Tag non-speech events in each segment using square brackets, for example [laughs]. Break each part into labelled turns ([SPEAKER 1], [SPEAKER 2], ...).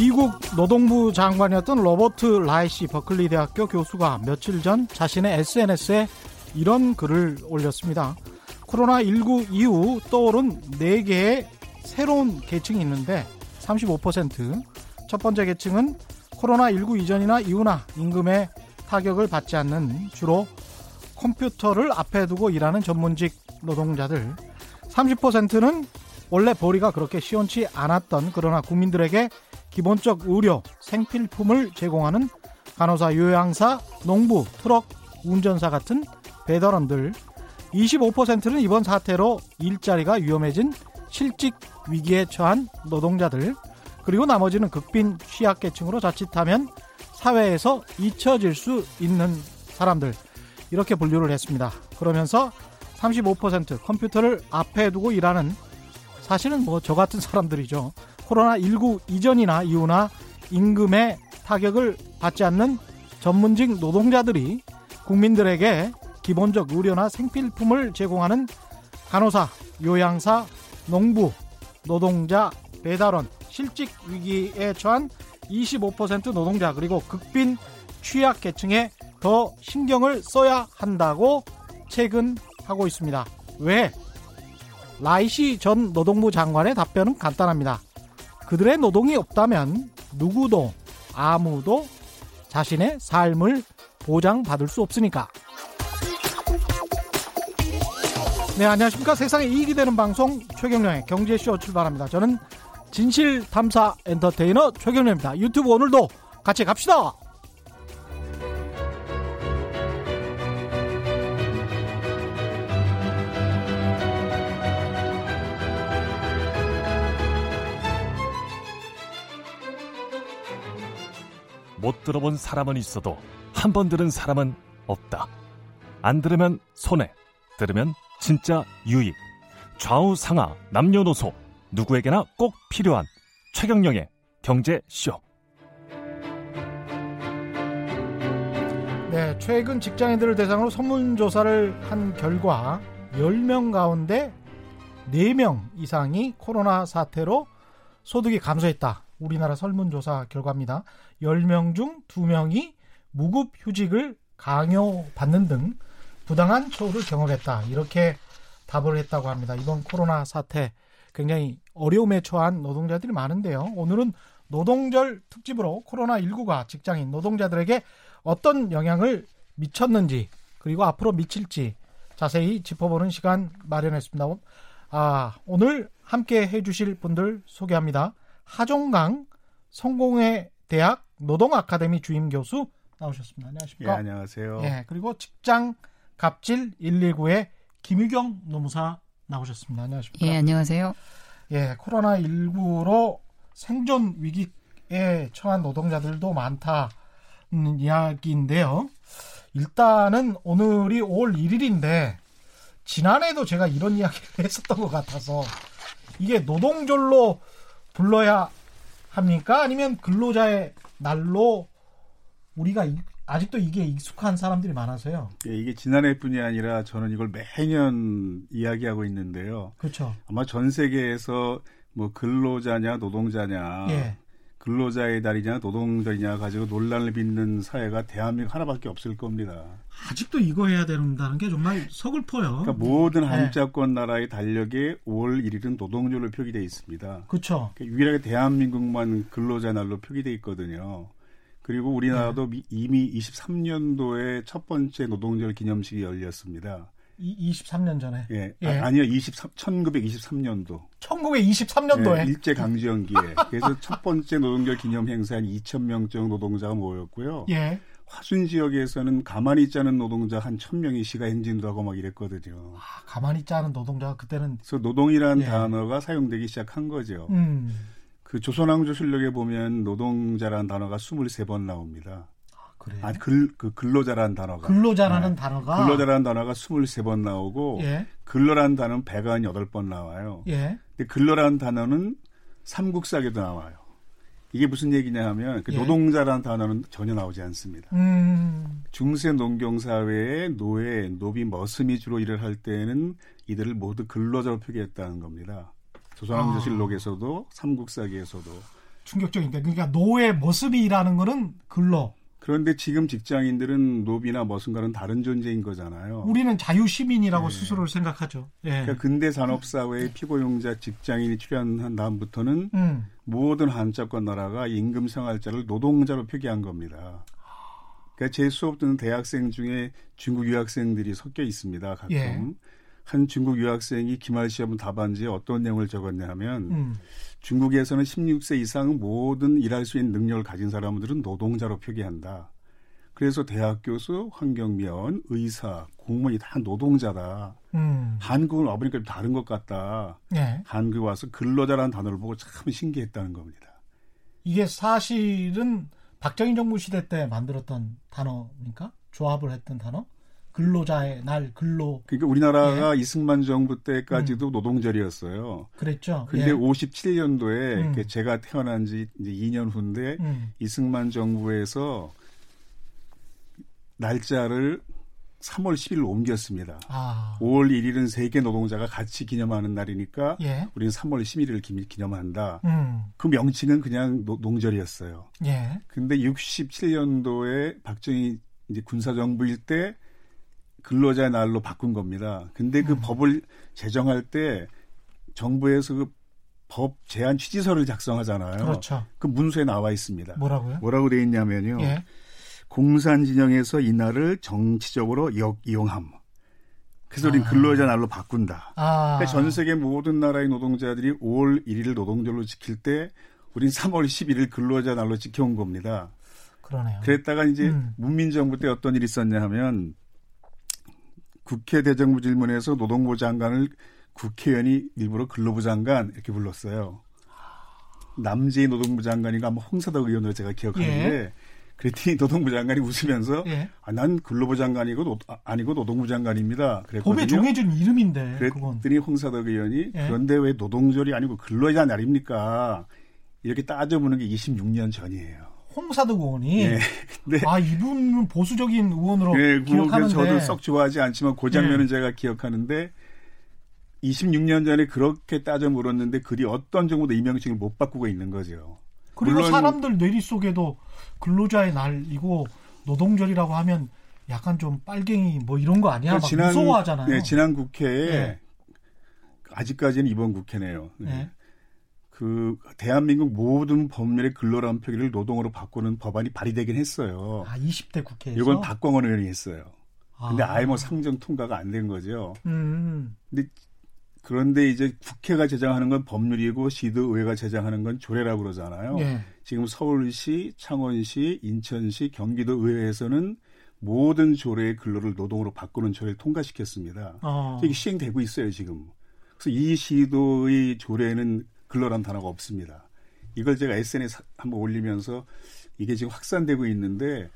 [SPEAKER 1] 네, 미국 노동부 장관이었던 로버트 라이시 버클리 대학교 교수가 며칠 전 자신의 SNS에 이런 글을 올렸습니다. 코로나19 이후 떠오른 4개의 새로운 계층이 있는데 35%첫 번째 계층은 코로나19 이전이나 이후나 임금의 타격을 받지 않는 주로 컴퓨터를 앞에 두고 일하는 전문직 노동자들 30%는 원래 벌이가 그렇게 시원치 않았던 그러나 국민들에게 기본적 의료, 생필품을 제공하는 간호사, 요양사, 농부, 트럭, 운전사 같은 배달원들 25%는 이번 사태로 일자리가 위험해진 실직 위기에 처한 노동자들 그리고 나머지는 극빈 취약계층으로 자칫하면 사회에서 잊혀질 수 있는 사람들 이렇게 분류를 했습니다. 그러면서 35% 컴퓨터를 앞에 두고 일하는 사실은 뭐 저 같은 사람들이죠. 코로나19 이전이나 이후나 임금의 타격을 받지 않는 전문직 노동자들이 국민들에게 기본적 의료나 생필품을 제공하는 간호사, 요양사, 농부, 노동자, 배달원, 실직 위기에 처한 25% 노동자 그리고 극빈 취약 계층에 더 신경을 써야 한다고 최근 하고 있습니다. 왜? 라이시 전 노동부 장관의 답변은 간단합니다. 그들의 노동이 없다면 누구도 아무도 자신의 삶을 보장받을 수 없으니까. 네, 안녕하십니까. 세상에 이익이 되는 방송 최경령의 경제쇼 출발합니다. 저는 진실탐사 엔터테이너 최경령입니다. 유튜브 오늘도 같이 갑시다.
[SPEAKER 2] 못 들어본 사람은 있어도 한 번 들은 사람은 없다. 안 들으면 손해, 들으면 진짜 유익. 좌우 상하 남녀노소 누구에게나 꼭 필요한 최경영의 경제쇼.
[SPEAKER 1] 네, 최근 직장인들을 대상으로 설문조사를 한 결과 10명 가운데 4명 이상이 코로나 사태로 소득이 감소했다. 우리나라 설문조사 결과입니다. 10명 중 2명이 무급 휴직을 강요받는 등 부당한 처우를 경험했다. 이렇게 답을 했다고 합니다. 이번 코로나 사태 굉장히 어려움에 처한 노동자들이 많은데요. 오늘은 노동절 특집으로 코로나19가 직장인 노동자들에게 어떤 영향을 미쳤는지 그리고 앞으로 미칠지 자세히 짚어보는 시간 마련했습니다. 아, 오늘 함께 해주실 분들 소개합니다. 하종강 성공회 대학 노동 아카데미 주임 교수 나오셨습니다. 안녕하십니까?
[SPEAKER 3] 예, 안녕하세요.
[SPEAKER 1] 예, 그리고 직장 갑질 119의 김유경 노무사 나오셨습니다. 안녕하십니까?
[SPEAKER 4] 예, 안녕하세요.
[SPEAKER 1] 예, 코로나 19로 생존 위기에 처한 노동자들도 많다는 이야기인데요. 일단은 오늘이 5월 1일인데 지난해도 제가 이런 [laughs] 이야기를 했었던 것 같아서 이게 노동절로 불러야 합니까? 아니면 근로자의 날로 우리가 이, 아직도 이게 익숙한 사람들이 많아서요.
[SPEAKER 3] 예, 이게 지난해뿐이 아니라 저는 이걸 매년 이야기하고 있는데요.
[SPEAKER 1] 그렇죠.
[SPEAKER 3] 아마 전 세계에서 뭐 근로자냐 노동자냐
[SPEAKER 1] 예.
[SPEAKER 3] 근로자의 날이냐 노동절이냐 가지고 논란을 빚는 사회가 대한민국 하나밖에 없을 겁니다.
[SPEAKER 1] 아직도 이거 해야 된다는 게 정말 서글퍼요.
[SPEAKER 3] 그러니까 모든
[SPEAKER 1] 네.
[SPEAKER 3] 한자권 나라의 달력에 5월 1일은 노동절로 표기돼 있습니다.
[SPEAKER 1] 그렇죠.
[SPEAKER 3] 그러니까 유일하게 대한민국만 근로자 날로 표기돼 있거든요. 그리고 우리나라도
[SPEAKER 1] 네.
[SPEAKER 3] 미- 이미 23년도에 첫 번째 노동절 기념식이 열렸습니다.
[SPEAKER 1] 이, 23년 전에.
[SPEAKER 3] 예,
[SPEAKER 1] 예.
[SPEAKER 3] 아, 니요 23, 1923년도.
[SPEAKER 1] 1923년도에.
[SPEAKER 3] 일제 강점기에. 그래서 첫 번째 노동절 기념 행사에 2,000명쯤 노동자가 모였고요.
[SPEAKER 1] 예.
[SPEAKER 3] 화순 지역에서는 가만히 있지 않은 노동자 한 1,000명이 시가 행진도 하고 막 이랬거든요.
[SPEAKER 1] 아, 가만히 있지 않은 노동자가 그때는
[SPEAKER 3] 그래서 노동이라는
[SPEAKER 1] 예.
[SPEAKER 3] 단어가 사용되기 시작한 거죠.
[SPEAKER 1] 음.
[SPEAKER 3] 그 조선왕조 실록에 보면 노동자라는 단어가 23번 나옵니다.
[SPEAKER 1] 그래요.
[SPEAKER 3] 아, 글, 그 근로자라는 단어가.
[SPEAKER 1] 근로자라는
[SPEAKER 3] 네.
[SPEAKER 1] 단어가
[SPEAKER 3] 근로자라는 단어가 23번 나오고
[SPEAKER 1] 예.
[SPEAKER 3] 근로라는 단어는 108번 나와요.
[SPEAKER 1] 예.
[SPEAKER 3] 근데 근로라는 단어는 삼국사에도 나와요. 이게 무슨 얘기냐 하면 그
[SPEAKER 1] 예.
[SPEAKER 3] 노동자라는 단어는 전혀 나오지 않습니다.
[SPEAKER 1] 음.
[SPEAKER 3] 중세 농경 사회에 노예, 노비, 머슴이 주로 일을 할 때는 이들을 모두 근로자로 표기했다는 겁니다. 조선왕조실록에서도 삼국사기에서도
[SPEAKER 1] 충격적인데 그러니까 노의 모습이라는 거는 근로.
[SPEAKER 3] 그런데 지금 직장인들은 노비나 머슴과는 다른 존재인 거잖아요.
[SPEAKER 1] 우리는 자유 시민이라고 네. 스스로를 생각하죠.
[SPEAKER 3] 예. 그러니까 근대 산업 사회에 피고용자 직장인이 출연한 다음부터는 음. 모든 한자권 나라가 임금 생활자를 노동자로 표기한 겁니다. 그러니까 제 수업 듣는 대학생 중에 중국 유학생들이 섞여 있습니다. 가끔. 예. 한 중국 유학생이 기말 시험 답안지에 어떤 내용을 적었냐 하면 음. 중국에서는 16세 이상 모든 일할 수 있는 능력을 가진 사람들은 노동자로 표기한다. 그래서 대학 교수, 환경미원, 의사, 공무원이 다 노동자다. 음. 한국은 와보니까 좀 다른 것 같다. 네. 한국 와서 근로자라는 단어를 보고 참 신기했다는 겁니다.
[SPEAKER 1] 이게 사실은 박정희 정부 시대 때 만들었던 단어입니까? 조합을 했던 단어? 근로자의 날 근로.
[SPEAKER 3] 그러니까 우리나라가 예. 이승만 정부 때까지도 음. 노동절이었어요.
[SPEAKER 1] 그랬죠.
[SPEAKER 3] 근데 예. 57년도에 음. 제가 태어난 지 이제 2년 후인데 음. 이승만 정부에서 날짜를 3월 10일로 옮겼습니다. 아. 5월 1일은 세계 노동자가 같이 기념하는 날이니까 예. 우리는 3월 11일을 기념한다. 음. 그 명칭은 그냥 노, 농절이었어요. 예. 근데 67년도에 박정희 이제 군사정부일 때 근로자의 날로 바꾼 겁니다. 근데 그 음. 법을 제정할 때 정부에서 그 법 제한 취지서를 작성하잖아요.
[SPEAKER 1] 그렇죠.
[SPEAKER 3] 그 문서에 나와 있습니다.
[SPEAKER 1] 뭐라고요?
[SPEAKER 3] 뭐라고 돼 있냐면요. 예. 공산 진영에서 이 날을 정치적으로 역이용함. 그래서 우리는 아. 근로자 날로 바꾼다. 아. 그러니까 전 세계 모든 나라의 노동자들이 5월 1일을 노동절로 지킬 때 우린 3월 11일 근로자 날로 지켜온 겁니다.
[SPEAKER 1] 그러네요.
[SPEAKER 3] 그랬다가 이제 음. 문민정부 때 어떤 일이 있었냐 하면 국회 대정부 질문에서 노동부 장관을 국회의원이 일부러 근로부 장관 이렇게 불렀어요. 남재희 노동부 장관이가 아마 홍사덕 의원으로 제가 기억하는데 예. 그랬더니 [laughs] 노동부 장관이 웃으면서 예. 아, 난 근로부 장관이고 노, 아, 니고 노동부 장관입니다.
[SPEAKER 1] 그랬거든요. 법에 정해준 이름인데.
[SPEAKER 3] 그랬더니 그건. 홍사덕 의원이 예. 그런데 왜 노동절이 아니고 근로자 날입니까? 이렇게 따져보는 게 26년 전이에요.
[SPEAKER 1] 홍사덕 의원이 네. [laughs] 네. 아 이분은 보수적인 의원으로 네, 기억하는데
[SPEAKER 3] 저도 썩 좋아하지 않지만 그 장면은 네. 제가 기억하는데 26년 전에 그렇게 따져 물었는데 그리 어떤 정부도 이명칭을 못 바꾸고 있는 거죠.
[SPEAKER 1] 그리고 사람들 뇌리 속에도 근로자의 날이고 노동절이라고 하면 약간 좀 빨갱이 뭐 이런 거 아니야? 막 지난, 무서워하잖아요.
[SPEAKER 3] 네, 지난 국회에 네. 아직까지는 이번 국회네요. 네. 네. 그 대한민국 모든 법률의 근로란 표기를 노동으로 바꾸는 법안이 발의되긴 했어요.
[SPEAKER 1] 아, 20대 국회에서
[SPEAKER 3] 이건 박광원 의원이 했어요. 근데 아. 아예 뭐 상정 통과가 안 된 거죠. 음. 근데 그런데 이제 국회가 제정하는 건 법률이고 시도의회가 제정하는 건 조례라고 그러잖아요. 예. 지금 서울시, 창원시, 인천시, 경기도 의회에서는 모든 조례의 근로를 노동으로 바꾸는 조례를 통과시켰습니다. 어. 이게 시행되고 있어요, 지금. 그래서 이 시도의 조례는 근로란 단어가 없습니다. 이걸 제가 SNS 한번 올리면서 이게 지금 확산되고 있는데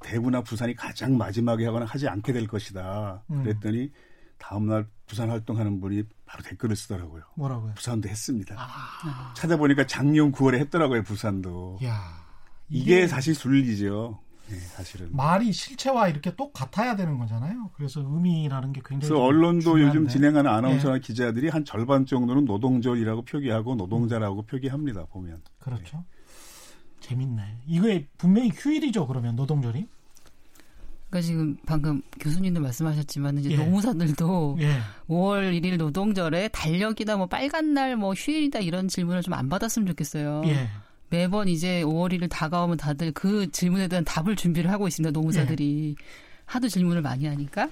[SPEAKER 3] 대구나 부산이 가장 마지막에 하거나 하지 않게 될 것이다. 음. 그랬더니 다음날 부산 활동하는 분이 바로 댓글을 쓰더라고요.
[SPEAKER 1] 뭐라고요?
[SPEAKER 3] 부산도 했습니다. 아. 찾아보니까 작년 9월에 했더라고요, 부산도.
[SPEAKER 1] 야,
[SPEAKER 3] 이게, 이게 사실 순리죠. 네, 사실은
[SPEAKER 1] 말이 실체와 이렇게 똑같아야 되는 거잖아요. 그래서 의미라는 게 굉장히 그래서
[SPEAKER 3] 언론도
[SPEAKER 1] 중요한데.
[SPEAKER 3] 요즘 진행하는 아나운서나 네. 기자들이 한 절반 정도는 노동절이라고 표기하고 노동자라고 음. 표기합니다. 보면
[SPEAKER 1] 그렇죠. 네. 재밌네. 이거에 분명히 휴일이죠. 그러면 노동절이?
[SPEAKER 4] 그러니까 지금 방금 교수님도 말씀하셨지만 이제 예. 노무사들도 예. 5월 1일 노동절에 달력이다 뭐 빨간 날 뭐 휴일이다 이런 질문을 좀 안 받았으면 좋겠어요.
[SPEAKER 1] 예.
[SPEAKER 4] 매번 이제 5월 1일 다가오면 다들 그 질문에 대한 답을 준비를 하고 있습니다. 노무사들이 예. 하도 질문을 많이 하니까.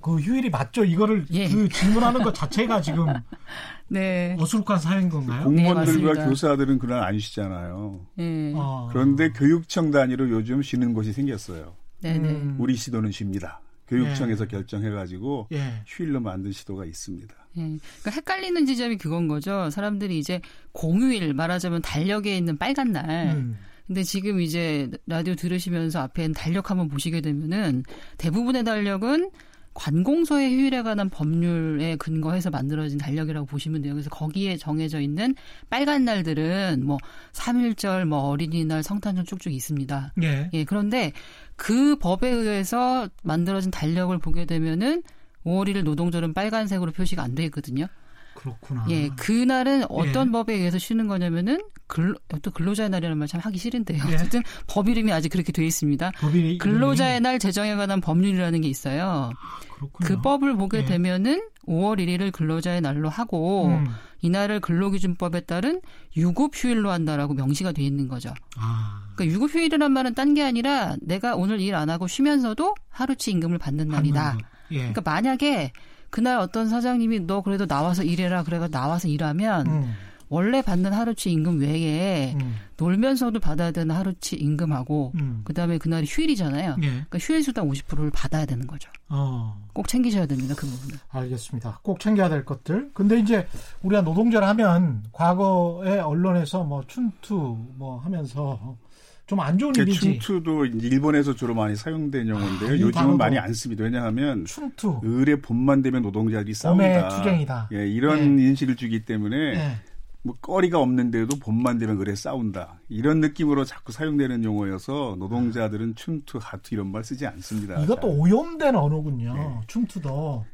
[SPEAKER 1] 그 휴일이 맞죠? 이거를 예. 그 질문하는 것 자체가 지금 [laughs] 네. 어수룩한 사회인 건가요?
[SPEAKER 3] 공무원들과 네, 교사들은 그날 아니시잖아요. 네. 아. 그런데 교육청 단위로 요즘 쉬는 곳이 생겼어요.
[SPEAKER 4] 네네. 음.
[SPEAKER 3] 우리 시도는 쉽니다. 교육청에서 네. 결정해가지고 예. 휴일로 만든 시도가 있습니다.
[SPEAKER 4] 예. 그러니까 헷갈리는 지점이 그건 거죠. 사람들이 이제 공휴일 말하자면 달력에 있는 빨간 날. 음. 근데 지금 이제 라디오 들으시면서 앞에 달력 한번 보시게 되면은 대부분의 달력은 관공서의 휴일에 관한 법률에 근거해서 만들어진 달력이라고 보시면 돼요. 그래서 거기에 정해져 있는 빨간 날들은 뭐 3일절, 뭐 어린이날, 성탄절 쭉쭉 있습니다.
[SPEAKER 1] 예.
[SPEAKER 4] 예. 그런데 그 법에 의해서 만들어진 달력을 보게 되면은 5월 1일 노동절은 빨간색으로 표시가 안 돼 있거든요.
[SPEAKER 1] 그렇구나.
[SPEAKER 4] 예, 그날은 어떤 예. 법에 의해서 쉬는 거냐면은 근로, 또 근로자의 날이라는 말 참 하기 싫은데요. 예. 어쨌든 법 이름이 아직 그렇게 돼 있습니다. 법이, 근로자의 날 제정에 관한 법률이라는 게 있어요. 아, 그 법을 보게 예. 되면은 5월 1일을 근로자의 날로 하고 음. 이날을 근로기준법에 따른 유급 휴일로 한다라고 명시가 돼 있는 거죠. 아. 그러니까 유급 휴일이란 말은 딴 게 아니라 내가 오늘 일 안 하고 쉬면서도 하루치 임금을 받는 날이다. 예. 그러니까 만약에 그날 어떤 사장님이 너 그래도 나와서 일해라 그래가 나와서 일하면 음. 원래 받는 하루치 임금 외에 음. 놀면서도 받아야 되는 하루치 임금하고 음. 그다음에 그날이 휴일이잖아요. 예. 그러니까 휴일 수당 50%를 받아야 되는 거죠. 어. 꼭 챙기셔야 됩니다. 그 부분을.
[SPEAKER 1] 알겠습니다. 꼭 챙겨야 될 것들. 근데 이제 우리가 노동절 하면 과거에 언론에서 뭐 춘투 뭐 하면서 좀 안 좋은 그 이미지.
[SPEAKER 3] 춘투도 일본에서 주로 많이 사용된 용어인데요. 아, 요즘은 많이 안 씁니다. 왜냐하면 춘투. 을의 봄만 되면 노동자들이 싸운다.
[SPEAKER 1] 투쟁이다.
[SPEAKER 3] 예, 이런 예. 인식을 주기 때문에 예. 뭐 거리가 없는데도 봄만 되면 그래 싸운다 이런 느낌으로 자꾸 사용되는 용어여서 노동자들은 춤투, 하투 이런 말 쓰지 않습니다.
[SPEAKER 1] 이것도 오염된 언어군요. 네. 춤투도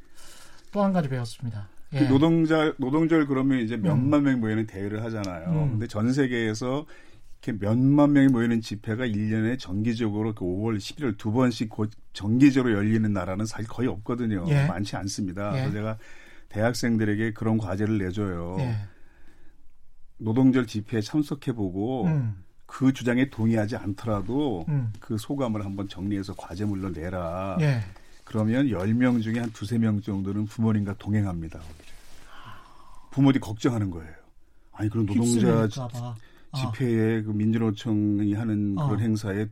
[SPEAKER 1] 또 한 가지 배웠습니다.
[SPEAKER 3] 그 예. 노동자 노동절 그러면 이제 몇만 음. 명 모이는 대회를 하잖아요. 음. 근데 전 세계에서 이렇게 몇만 명이 모이는 집회가 1년에 정기적으로 그 5월, 11월 두 번씩 정기적으로 열리는 나라는 사실 거의 없거든요. 예. 많지 않습니다. 예. 그래서 제가 대학생들에게 그런 과제를 내줘요. 예. 노동절 집회에 참석해보고 음. 그 주장에 동의하지 않더라도 음. 그 소감을 한번 정리해서 과제물로 내라. 예. 그러면 10명 중에 한 두세 명 정도는 부모님과 동행합니다. 부모들이 걱정하는 거예요. 아니, 그럼 노동자 집회에 아. 그 민주노총이 하는 그런 어. 행사에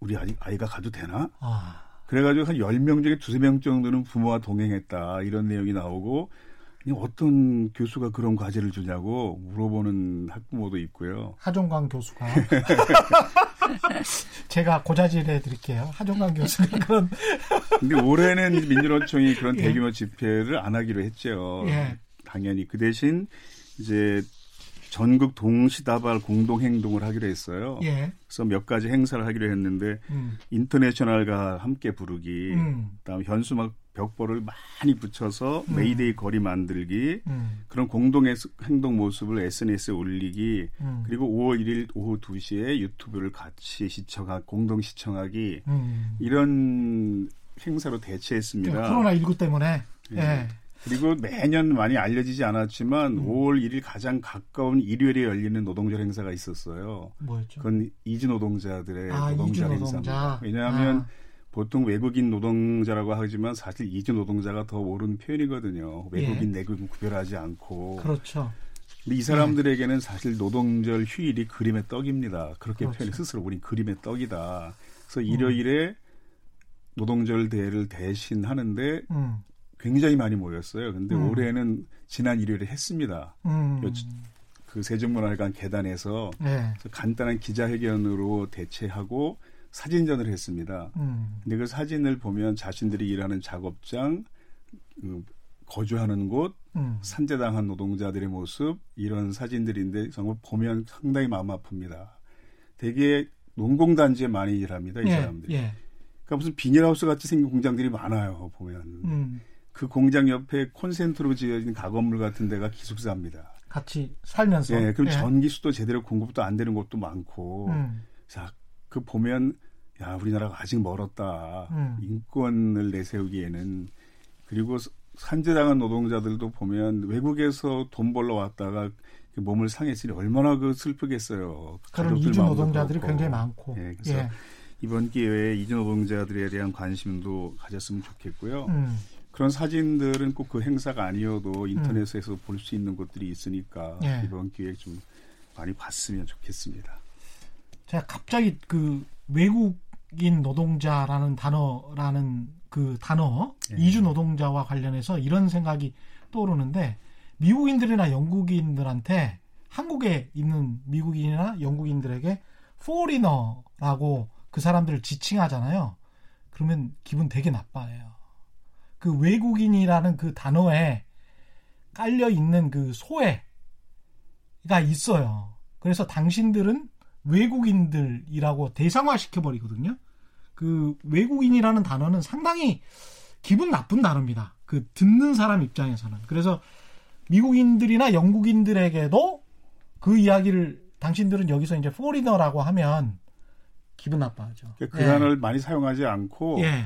[SPEAKER 3] 우리 아이, 아이가 가도 되나? 아. 그래가지고 한 10명 중에 두세 명 정도는 부모와 동행했다. 이런 내용이 나오고 어떤 교수가 그런 과제를 주냐고 물어보는 학부모도 있고요.
[SPEAKER 1] 하종강 교수가. [laughs] 제가 고자질해 드릴게요. 하종강 교수가 [laughs] 그런.
[SPEAKER 3] 근데 올해는 민주노총이 그런 [laughs] 예. 대규모 집회를 안 하기로 했죠. 예. 당연히. 그 대신 이제 전국 동시다발 공동 행동을 하기로 했어요. 예. 그래서 몇 가지 행사를 하기로 했는데 음. 인터내셔널가 함께 부르기, 음. 그다음 현수막 벽보를 많이 붙여서 음. 메이데이 거리 만들기, 음. 그런 공동 행동 모습을 SNS에 올리기, 음. 그리고 5월 1일 오후 2시에 유튜브를 같이 시청하 공동 시청하기 음. 이런 행사로 대체했습니다.
[SPEAKER 1] 코로나 19 때문에. 예. 예.
[SPEAKER 3] 그리고 매년 많이 알려지지 않았지만 음. 5월 1일 가장 가까운 일요일에 열리는 노동절 행사가 있었어요.
[SPEAKER 1] 뭐였죠?
[SPEAKER 3] 그건 이주 노동자들의 아, 노동절 행사입니다. 왜냐하면 아. 보통 외국인 노동자라고 하지만 사실 이주 노동자가 더 옳은 표현이거든요. 외국인 예. 내국인 구별하지 않고.
[SPEAKER 1] 그렇죠.
[SPEAKER 3] 근데 이 사람들에게는 예. 사실 노동절 휴일이 그림의 떡입니다. 그렇게 그렇죠. 표현해 스스로 우리 그림의 떡이다. 그래서 일요일에 음. 노동절 대회를 대신 하는데 음. 굉장히 많이 모였어요. 근데 음. 올해는 지난 일요일에 했습니다. 음. 그 세종문화회관 계단에서 네. 간단한 기자회견으로 대체하고 사진전을 했습니다. 음. 근데 그 사진을 보면 자신들이 일하는 작업장, 그 거주하는 곳, 음. 산재당한 노동자들의 모습 이런 사진들인데 정말 보면 상당히 마음 아픕니다. 되게 농공단지에 많이 일합니다 이 예, 사람들이. 예. 그러니까 무슨 비닐하우스 같이 생긴 공장들이 많아요 보면. 음. 그 공장 옆에 콘센트로 지어진 가건물 같은 데가 기숙사입니다.
[SPEAKER 1] 같이 살면서.
[SPEAKER 3] 네, 그럼 예. 전기수도 제대로 공급도 안 되는 곳도 많고. 음. 자, 그 보면 야 우리나라가 아직 멀었다. 음. 인권을 내세우기에는 그리고 산재당한 노동자들도 보면 외국에서 돈 벌러 왔다가 그 몸을 상했으니 얼마나 그 슬프겠어요.
[SPEAKER 1] 그런 이주 노동자들이 그렇고. 굉장히 많고.
[SPEAKER 3] 예, 그래서 예. 이번 기회에 이주 노동자들에 대한 관심도 가졌으면 좋겠고요. 음. 그런 사진들은 꼭 그 행사가 아니어도 인터넷에서 음. 볼수 있는 곳들이 있으니까 예. 이번 기회에 좀 많이 봤으면 좋겠습니다.
[SPEAKER 1] 제가 갑자기 그 외국인 노동자라는 단어라는 그 단어 예. 이주 노동자와 관련해서 이런 생각이 떠오르는데 미국인들이나 영국인들한테 한국에 있는 미국인이나 영국인들에게 포리너라고 그 사람들을 지칭하잖아요. 그러면 기분 되게 나빠해요. 그 외국인이라는 그 단어에 깔려 있는 그 소외가 있어요. 그래서 당신들은 외국인들이라고 대상화 시켜버리거든요. 그 외국인이라는 단어는 상당히 기분 나쁜 단어입니다. 그 듣는 사람 입장에서는. 그래서 미국인들이나 영국인들에게도 그 이야기를 당신들은 여기서 이제 포리너라고 하면 기분 나빠하죠.
[SPEAKER 3] 그 단어를 예. 많이 사용하지 않고 예.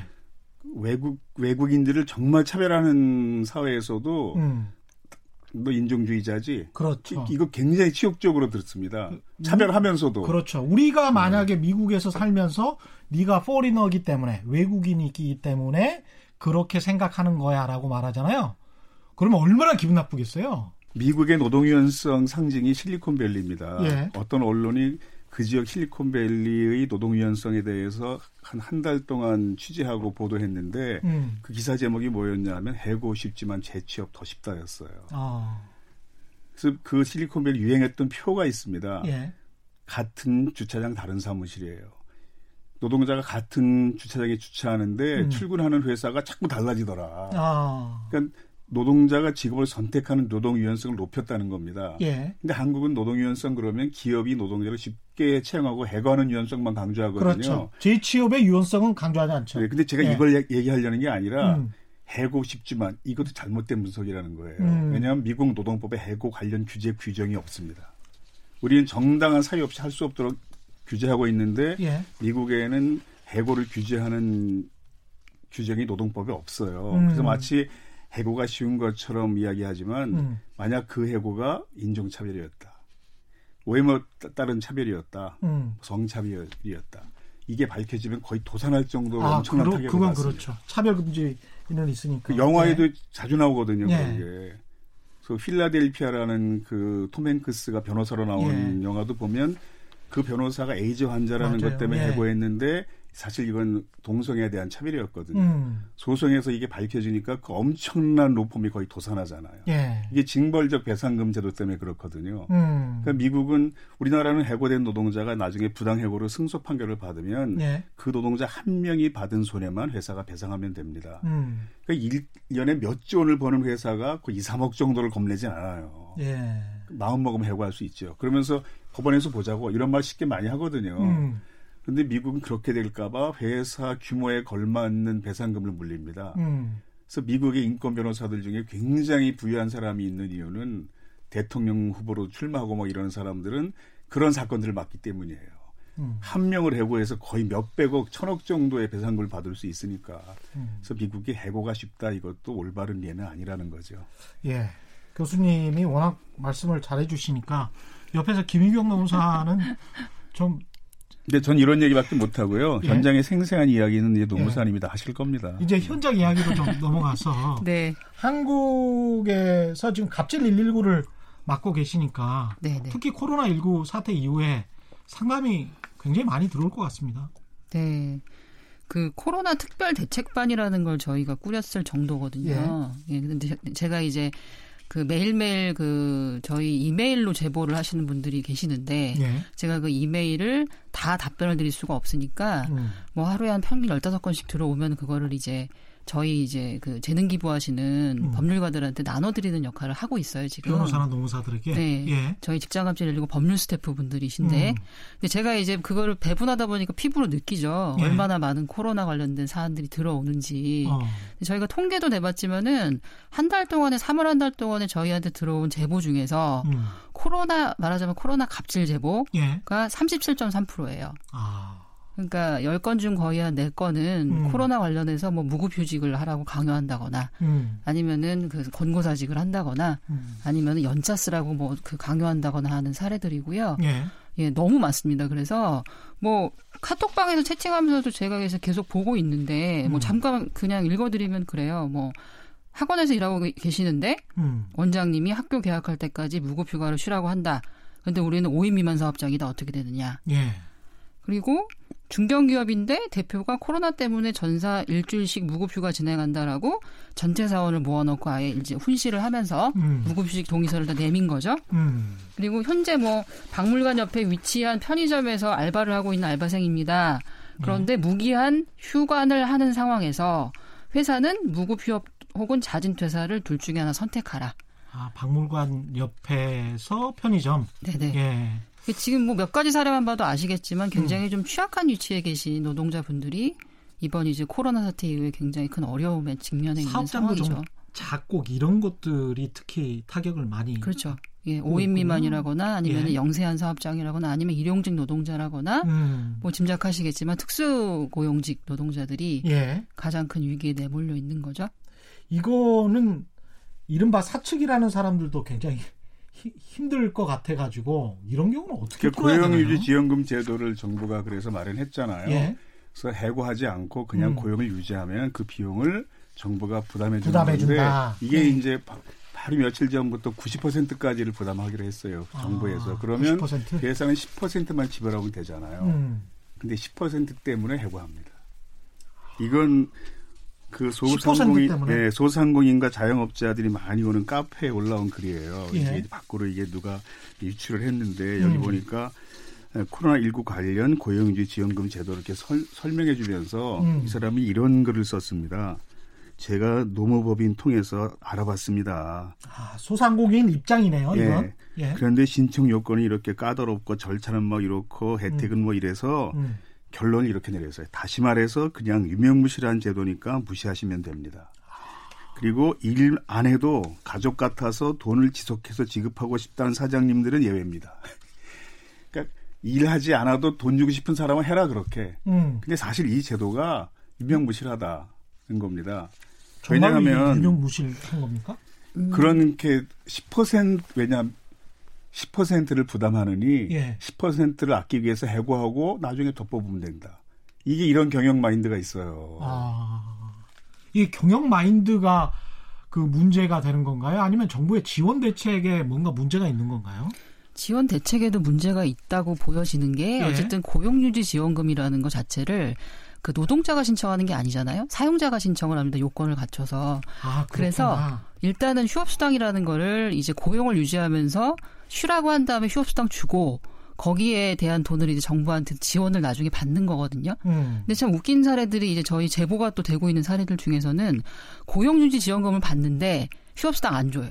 [SPEAKER 3] 외국 외국인들을 정말 차별하는 사회에서도 음. 너 인종주의자지.
[SPEAKER 1] 그렇죠.
[SPEAKER 3] 이거 굉장히 치욕적으로 들었습니다. 그, 차별하면서도.
[SPEAKER 1] 그렇죠. 우리가 만약에 네. 미국에서 살면서 네가 포리너기 때문에 외국인이기 때문에 그렇게 생각하는 거야라고 말하잖아요. 그러면 얼마나 기분 나쁘겠어요.
[SPEAKER 3] 미국의 노동 유연성 상징이 실리콘밸리입니다. 예. 어떤 언론이 그 지역 실리콘밸리의 노동 유연성에 대해서 한 한 달 동안 취재하고 보도했는데 음. 그 기사 제목이 뭐였냐면 해고 쉽지만 재취업 더 쉽다였어요. 아. 그래서 그 실리콘밸리 유행했던 표가 있습니다. 예. 같은 주차장 다른 사무실이에요. 노동자가 같은 주차장에 주차하는데 음. 출근하는 회사가 자꾸 달라지더라. 아. 그러니까 노동자가 직업을 선택하는 노동 유연성을 높였다는 겁니다. 예. 근데 한국은 노동 유연성 그러면 기업이 노동자를 쉽게 채용하고 해고하는 유연성만 강조하거든요.
[SPEAKER 1] 그렇죠. 재취업의 유연성은 강조하지 않죠.
[SPEAKER 3] 네, 근데 제가 예. 이걸 얘기하려는 게 아니라 음. 해고 쉽지만 이것도 잘못된 분석이라는 거예요. 음. 왜냐하면 미국 노동법에 해고 관련 규제 규정이 없습니다. 우리는 정당한 사유 없이 할 수 없도록 규제하고 있는데 예. 미국에는 해고를 규제하는 규정이 노동법에 없어요. 음. 그래서 마치 해고가 쉬운 것처럼 이야기하지만 음. 만약 그 해고가 인종차별이었다. 외모 따른 차별이었다. 음. 성차별이었다. 이게 밝혀지면 거의 도산할 정도로 아, 엄청난 타격을 그건 받습니다. 그렇죠.
[SPEAKER 1] 차별 금지는 있으니까.
[SPEAKER 3] 그 영화에도 네. 자주 나오거든요. 네. 그런 게. 그래서 필라델피아라는 그 톰 행크스가 변호사로 나온 예. 영화도 보면 그 변호사가 에이즈 환자라는 맞아요. 것 때문에 예. 해고했는데 사실 이건 동성애에 대한 차별이었거든요. 음. 소송에서 이게 밝혀지니까 그 엄청난 로펌이 거의 도산하잖아요. 예. 이게 징벌적 배상금 제도 때문에 그렇거든요. 음. 그러니까 미국은 우리나라는 해고된 노동자가 나중에 부당해고로 승소 판결을 받으면 예. 그 노동자 한 명이 받은 손해만 회사가 배상하면 됩니다. 음. 그러니까 1년에 몇 조 원을 버는 회사가 그 2, 3억 정도를 겁내진 않아요. 예. 마음 먹으면 해고할 수 있죠. 그러면서 법원에서 보자고 이런 말 쉽게 많이 하거든요. 음. 그런데 미국은 그렇게 될까봐 회사 규모에 걸맞는 배상금을 물립니다. 음. 그래서 미국의 인권 변호사들 중에 굉장히 부유한 사람이 있는 이유는 대통령 후보로 출마하고 뭐 이런 사람들은 그런 사건들을 맡기 때문이에요. 음. 한 명을 해고해서 거의 몇백억, 천억 정도의 배상금을 받을 수 있으니까. 음. 그래서 미국이 해고가 쉽다 이것도 올바른 예는 아니라는 거죠.
[SPEAKER 1] 예. 교수님이 워낙 말씀을 잘해 주시니까 옆에서 김희경 노무사는 좀
[SPEAKER 3] 근데 전 이런 얘기밖에 못 하고요. 예. 현장의 생생한 이야기는 이제 노무사님이 예. 다 하실 겁니다.
[SPEAKER 1] 이제 현장 이야기로 좀 [laughs] 넘어가서 네. 한국에서 지금 갑질 119를 맡고 계시니까 네네. 네. 특히 코로나 19 사태 이후에 상담이 굉장히 많이 들어올 것 같습니다.
[SPEAKER 4] 네. 그 코로나 특별 대책반이라는 걸 저희가 꾸렸을 정도거든요. 예. 예 근데 제가 이제 그 매일매일 그 저희 이메일로 제보를 하시는 분들이 계시는데 예. 제가 그 이메일을 다 답변을 드릴 수가 없으니까 음. 뭐 하루에 한 평균 15건씩 들어오면 그거를 이제 저희 이제 그 재능 기부하시는 음. 법률가들한테 나눠드리는 역할을 하고 있어요 지금.
[SPEAKER 1] 변호사나 노무사들에게.
[SPEAKER 4] 네. 예. 저희 직장갑질 열리고 법률 스태프분들이신데, 음. 근데 제가 이제 그거를 배분하다 보니까 피부로 느끼죠. 예. 얼마나 많은 코로나 관련된 사안들이 들어오는지. 어. 저희가 통계도 내봤지만은 한 달 동안에 3월 한 달 동안에 저희한테 들어온 제보 중에서 음. 코로나 말하자면 코로나 갑질 제보가 예. 37.3%예요. 아. 그러니까 10건 중 거의 한 4건은 음. 코로나 관련해서 뭐 무급휴직을 하라고 강요한다거나 음. 아니면은 그 권고사직을 한다거나 음. 아니면은 연차 쓰라고 뭐 그 강요한다거나 하는 사례들이고요. 예. 예, 너무 많습니다. 그래서 뭐 카톡방에서 채팅하면서도 제가 계속 보고 있는데 뭐 음. 잠깐 그냥 읽어드리면 그래요. 뭐 학원에서 일하고 계시는데 음. 원장님이 학교 개학할 때까지 무급휴가를 쉬라고 한다. 근데 우리는 5인 미만 사업장이다. 어떻게 되느냐. 예. 그리고 중견기업인데 대표가 코로나 때문에 전사 일주일씩 무급휴가 진행한다라고 전체 사원을 모아놓고 아예 이제 훈시를 하면서 음. 무급휴직 동의서를 다 내민 거죠. 음. 그리고 현재 뭐 박물관 옆에 위치한 편의점에서 알바를 하고 있는 알바생입니다. 그런데 음. 무기한 휴관을 하는 상황에서 회사는 무급휴업 혹은 자진 퇴사를 둘 중에 하나 선택하라.
[SPEAKER 1] 아, 박물관 옆에서 편의점.
[SPEAKER 4] 네네. 예. 그 지금 뭐 몇 가지 사례만 봐도 아시겠지만 굉장히 음. 좀 취약한 위치에 계신 노동자분들이 이번 이제 코로나 사태 이후에 굉장히 큰 어려움에 직면해 있는 상황이죠.
[SPEAKER 1] 작곡 이런 것들이 특히 타격을 많이
[SPEAKER 4] 그렇죠. 예, 5인 미만이라거나 아니면 예. 영세한 사업장이라거나 아니면 일용직 노동자라거나 음. 뭐 짐작하시겠지만 특수 고용직 노동자들이 예. 가장 큰 위기에 내몰려 있는 거죠.
[SPEAKER 1] 이거는 이른바 사측이라는 사람들도 굉장히 힘들 것 같아 가지고 이런 경우는 어떻게
[SPEAKER 3] 그 고용 유지 지원금 제도를 정부가 그래서 마련했잖아요. 예. 그래서 해고하지 않고 그냥 음. 고용을 유지하면 그 비용을 정부가 부담해 주는 부담해 건데 준다. 이게 네. 이제 바로 며칠 전부터 90%까지를 부담하기로 했어요. 정부에서. 아, 그러면 90%? 예산은 10%만 지불하면 되잖아요. 음. 근데 10% 때문에 해고합니다. 이건 그 소상공인, 예, 소상공인과 자영업자들이 많이 오는 카페에 올라온 글이에요. 예. 이게 밖으로 이게 누가 유출을 했는데 여기 음. 보니까 코로나19 관련 고용주지 지원금 제도를 이렇게 설, 설명해 주면서 음. 이 사람이 이런 글을 썼습니다. 제가 노무법인 통해서 알아봤습니다.
[SPEAKER 1] 아, 소상공인 입장이네요, 예. 이건.
[SPEAKER 3] 예. 그런데 신청 요건이 이렇게 까다롭고 절차는 뭐 이렇고 혜택은 음. 뭐 이래서 음. 결론을 이렇게 내렸어요. 다시 말해서 그냥 유명무실한 제도니까 무시하시면 됩니다. 그리고 일 안 해도 가족 같아서 돈을 지속해서 지급하고 싶다는 사장님들은 예외입니다. [laughs] 그러니까 일하지 않아도 돈 주고 싶은 사람은 해라 그렇게. 음. 근데 사실 이 제도가 유명무실하다는 겁니다.
[SPEAKER 1] 왜냐하면 유명무실한 겁니까?
[SPEAKER 3] 음. 그렇게 10% 왜냐 10%를 부담하느니 예. 10%를 아끼기 위해서 해고하고 나중에 덧뽑으면 된다. 이게 이런 경영 마인드가 있어요. 아,
[SPEAKER 1] 이 경영 마인드가 그 문제가 되는 건가요? 아니면 정부의 지원 대책에 뭔가 문제가 있는 건가요?
[SPEAKER 4] 지원 대책에도 문제가 있다고 보여지는 게 예. 어쨌든 고용유지 지원금이라는 것 자체를 그 노동자가 신청하는 게 아니잖아요. 사용자가 신청을 합니다. 요건을 갖춰서. 아, 그래서 일단은 휴업 수당이라는 거를 이제 고용을 유지하면서 쉬라고 한 다음에 휴업수당 주고 거기에 대한 돈을 이제 정부한테 지원을 나중에 받는 거거든요. 음. 근데 참 웃긴 사례들이 이제 저희 제보가 또 되고 있는 사례들 중에서는 고용유지 지원금을 받는데 휴업수당 안 줘요.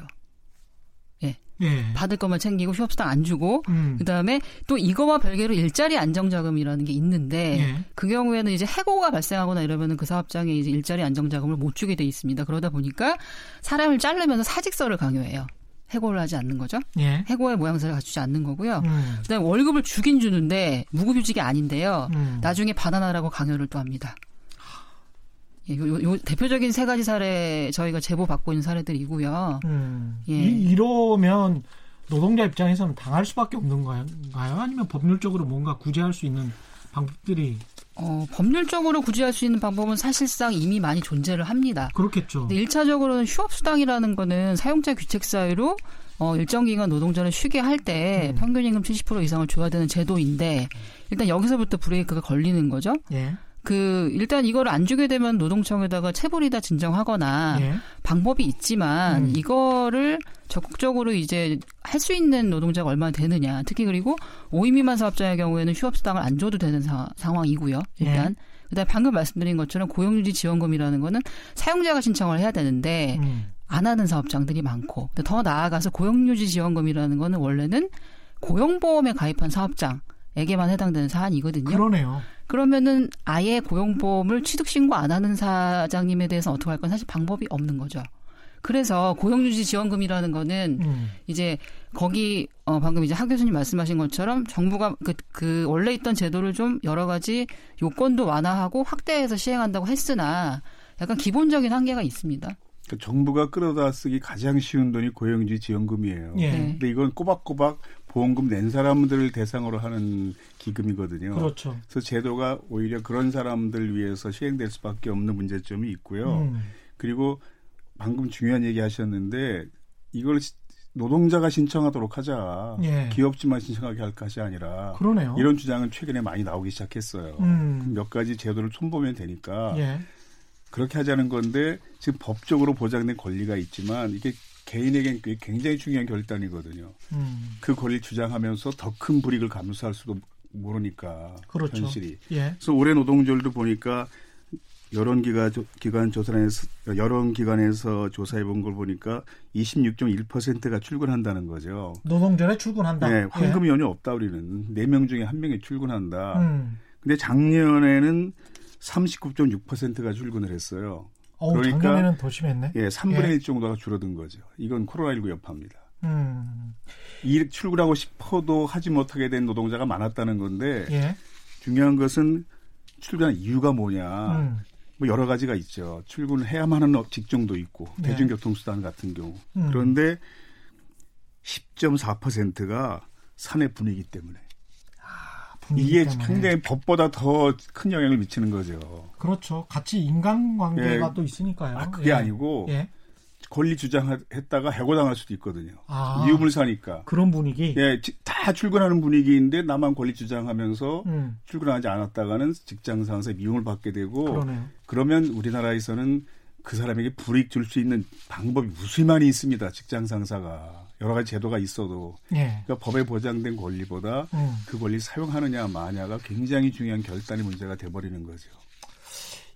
[SPEAKER 4] 예. 예. 받을 것만 챙기고 휴업수당 안 주고 음. 그다음에 또 이거와 별개로 일자리 안정자금이라는 게 있는데 예. 그 경우에는 이제 해고가 발생하거나 이러면은 그 사업장에 이제 일자리 안정자금을 못 주게 돼 있습니다. 그러다 보니까 사람을 자르면서 사직서를 강요해요. 해고를 하지 않는 거죠. 예. 해고의 모양새를 갖추지 않는 거고요. 음. 그다음에 월급을 주긴 주는데 무급휴직이 아닌데요. 음. 나중에 받아나라고 강요를 또 합니다. 예, 요, 요, 대표적인 세 가지 사례 저희가 제보 받고 있는 사례들이고요. 음.
[SPEAKER 1] 예. 이, 이러면 노동자 입장에서는 당할 수밖에 없는 건가요? 아니면 법률적으로 뭔가 구제할 수 있는 방법들이
[SPEAKER 4] 어, 법률적으로 구제할 수 있는 방법은 사실상 이미 많이 존재를 합니다.
[SPEAKER 1] 그렇겠죠.
[SPEAKER 4] 근데 1차적으로는 휴업수당이라는 거는 사용자 규책 사유로 어, 일정 기간 노동자를 쉬게 할때 음. 평균 임금 70% 이상을 줘야 되는 제도인데 일단 여기서부터 브레이크가 걸리는 거죠. 예. 그 일단 이걸 안 주게 되면 노동청에다가 체불이다 진정하거나 예. 방법이 있지만 음. 이거를 적극적으로 이제 할 수 있는 노동자가 얼마나 되느냐. 특히 그리고 5인 미만 사업자의 경우에는 휴업수당을 안 줘도 되는 사, 상황이고요. 일단 예. 그다음에 방금 말씀드린 것처럼 고용유지 지원금이라는 거는 사용자가 신청을 해야 되는데 음. 안 하는 사업장들이 많고 더 나아가서 고용유지 지원금이라는 거는 원래는 고용보험에 가입한 사업장에게만 해당되는 사안이거든요.
[SPEAKER 1] 그러네요.
[SPEAKER 4] 그러면은 아예 고용보험을 취득 신고 안 하는 사장님에 대해서 어떻게 할 건 사실 방법이 없는 거죠. 그래서 고용유지 지원금이라는 거는 음. 이제 거기 어 방금 이제 하 교수님 말씀하신 것처럼 정부가 그, 그 원래 있던 제도를 좀 여러 가지 요건도 완화하고 확대해서 시행한다고 했으나 약간 기본적인 한계가 있습니다.
[SPEAKER 3] 그 정부가 끌어다 쓰기 가장 쉬운 돈이 고용유지 지원금이에요. 예. 근데 이건 꼬박꼬박 보험금 낸 사람들을 대상으로 하는 기금이거든요.
[SPEAKER 1] 그렇죠.
[SPEAKER 3] 그래서 제도가 오히려 그런 사람들 위해서 시행될 수밖에 없는 문제점이 있고요. 음. 그리고 방금 중요한 얘기 하셨는데 이걸 노동자가 신청하도록 하자. 예. 기업지만 신청하게 할 것이 아니라.
[SPEAKER 1] 그러네요.
[SPEAKER 3] 이런 주장은 최근에 많이 나오기 시작했어요. 음. 몇 가지 제도를 손보면 되니까. 예. 그렇게 하자는 건데 지금 법적으로 보장된 권리가 있지만 이게 개인에겐 굉장히 중요한 결단이거든요. 음. 그 권리를 주장하면서 더 큰 불이익을 감수할 수도 모르니까 그렇죠. 현실이. 예. 그래서 올해 노동절도 보니까 여론 기관 기관 조사에서 여론 기관에서 조사해 본 걸 보니까 26.1%가 출근한다는 거죠.
[SPEAKER 1] 노동절에 출근한다.
[SPEAKER 3] 네, 황금연이 예. 없다 우리는 4명 중에 1명이 출근한다. 음. 근데 작년에는 39.6%가 출근을 했어요.
[SPEAKER 1] 오, 그러니까 작년에는 더 심했네.
[SPEAKER 3] 예, 3분의 예. 1 정도가 줄어든 거죠. 이건 코로나19 여파입니다. 음. 일 출근하고 싶어도 하지 못하게 된 노동자가 많았다는 건데 예. 중요한 것은 출근한 이유가 뭐냐. 음. 뭐 여러 가지가 있죠. 출근을 해야만 하는 직종도 있고 네. 대중교통수단 같은 경우. 음. 그런데 10.4%가 사내 분위기 때문에. 이게 때문에. 굉장히 법보다 더 큰 영향을 미치는 거죠.
[SPEAKER 1] 그렇죠. 같이 인간관계가 예. 또 있으니까요.
[SPEAKER 3] 아, 그게 예. 아니고 예. 권리 주장했다가 해고당할 수도 있거든요. 아, 미움을 사니까.
[SPEAKER 1] 그런 분위기?
[SPEAKER 3] 예, 다 출근하는 분위기인데 나만 권리 주장하면서 음. 출근하지 않았다가는 직장 상사의 미움을 받게 되고 그러네요. 그러면 우리나라에서는 그 사람에게 불이익 줄 수 있는 방법이 무수히 많이 있습니다. 직장 상사가. 여러 가지 제도가 있어도 예. 그러니까 법에 보장된 권리보다 음. 그 권리 사용하느냐 마냐가 굉장히 중요한 결단의 문제가 돼버리는 거죠.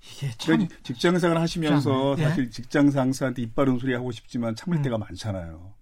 [SPEAKER 3] 이게 참 직장 생활 하시면서 예? 사실 직장 상사한테 이빨은 소리 하고 싶지만 참을 음. 때가 많잖아요.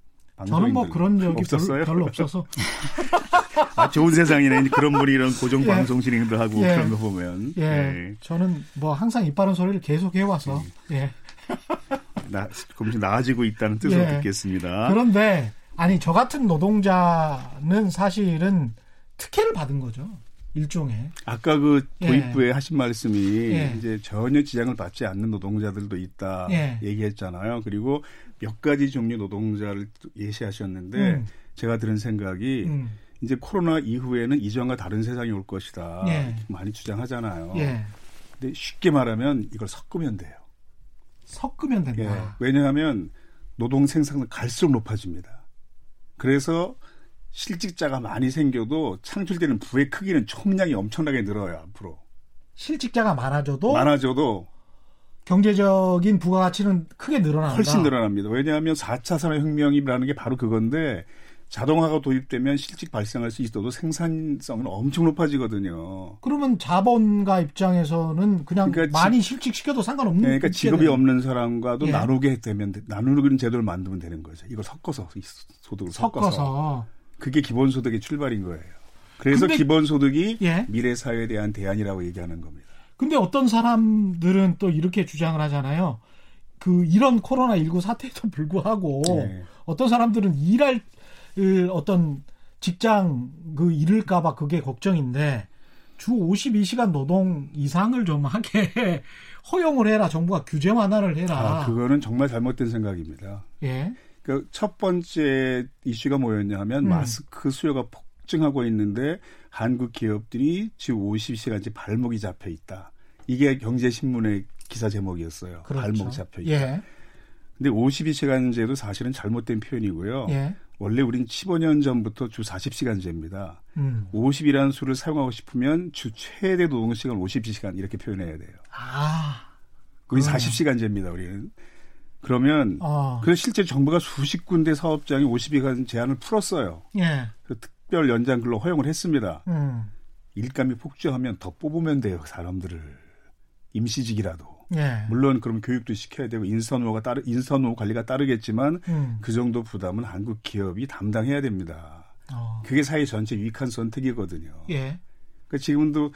[SPEAKER 1] 저는 뭐 그런 적이 없었어요? 별로, 별로 없어서. [laughs]
[SPEAKER 3] 아, 좋은 세상이네. 그런 분이 이런 고정 [laughs] 예. 방송 진행도 하고 예. 그런 거 보면.
[SPEAKER 1] 예. 예. 저는 뭐 항상 이빠른 소리를 계속 해와서. 예. 예. [laughs]
[SPEAKER 3] 나, 조금씩 나아지고 있다는 뜻으로 예. 듣겠습니다.
[SPEAKER 1] 그런데, 아니, 저 같은 노동자는 사실은 특혜를 받은 거죠. 일종의.
[SPEAKER 3] 아까 그 예. 도입부에 예. 하신 말씀이 예. 이제 전혀 지장을 받지 않는 노동자들도 있다 예. 얘기했잖아요. 그리고 몇 가지 종류 노동자를 예시하셨는데 음. 제가 들은 생각이 음. 이제 코로나 이후에는 이전과 다른 세상이 올 것이다. 예. 많이 주장하잖아요. 예. 근데 쉽게 말하면 이걸 섞으면 돼요.
[SPEAKER 1] 섞으면 된다. 예.
[SPEAKER 3] 왜냐하면 노동 생산은 갈수록 높아집니다. 그래서 실직자가 많이 생겨도 창출되는 부의 크기는 총량이 엄청나게 늘어요 앞으로.
[SPEAKER 1] 실직자가 많아져도
[SPEAKER 3] 많아져도
[SPEAKER 1] 경제적인 부가가치는 크게 늘어난다.
[SPEAKER 3] 훨씬 늘어납니다. 왜냐하면 4차 산업혁명이라는 게 바로 그건데 자동화가 도입되면 실직 발생할 수 있어도 생산성은 엄청 높아지거든요.
[SPEAKER 1] 그러면 자본가 입장에서는 그냥 그러니까 많이 실직시켜도 상관없는
[SPEAKER 3] 네, 그러니까 직업이 되는. 없는 사람과도 예. 나누게 되면 나누는 제도를 만들면 되는 거죠. 이걸 섞어서 소득을 섞어서. 섞어서. 그게 기본소득의 출발인 거예요. 그래서 근데, 기본소득이 예? 미래 사회에 대한 대안이라고 얘기하는 겁니다.
[SPEAKER 1] 근데 어떤 사람들은 또 이렇게 주장을 하잖아요. 그 이런 코로나 19 사태에도 [laughs] 불구하고 네. 어떤 사람들은 일할 그 어떤 직장 그 잃을까봐 그게 걱정인데 주 52시간 노동 이상을 좀 하게 [laughs] 허용을 해라. 정부가 규제 완화를 해라.
[SPEAKER 3] 아, 그거는 정말 잘못된 생각입니다. 예. 그첫 번째 이슈가 뭐였냐 하면 음. 마스크 수요가 폭증하고 있는데 한국 기업들이 지금 50시간째 발목이 잡혀 있다. 이게 경제신문의 기사 제목이었어요. 그렇죠. 발목 잡혀 있다. 예. 근데 52시간제도 사실은 잘못된 표현이고요. 예. 원래 우린 15년 전부터 주 40시간제입니다. 음. 50이라는 수를 사용하고 싶으면 주 최대 노동시간 50시간 이렇게 표현해야 돼요. 아. 우리 40시간제입니다, 우리는. 그러면 어. 그래서 실제 정부가 수십 군데 사업장에 50시간 제한을 풀었어요. 예. 그 특별 연장 근로 허용을 했습니다. 음. 일감이 폭주하면 더 뽑으면 돼요, 사람들을. 임시직이라도. 예. 물론 그럼 교육도 시켜야 되고 인선호가 따르 인선호 관리가 따르겠지만 음. 그 정도 부담은 한국 기업이 담당해야 됩니다. 어. 그게 사회 전체 유익한 선택이거든요. 예. 그러니까 지금도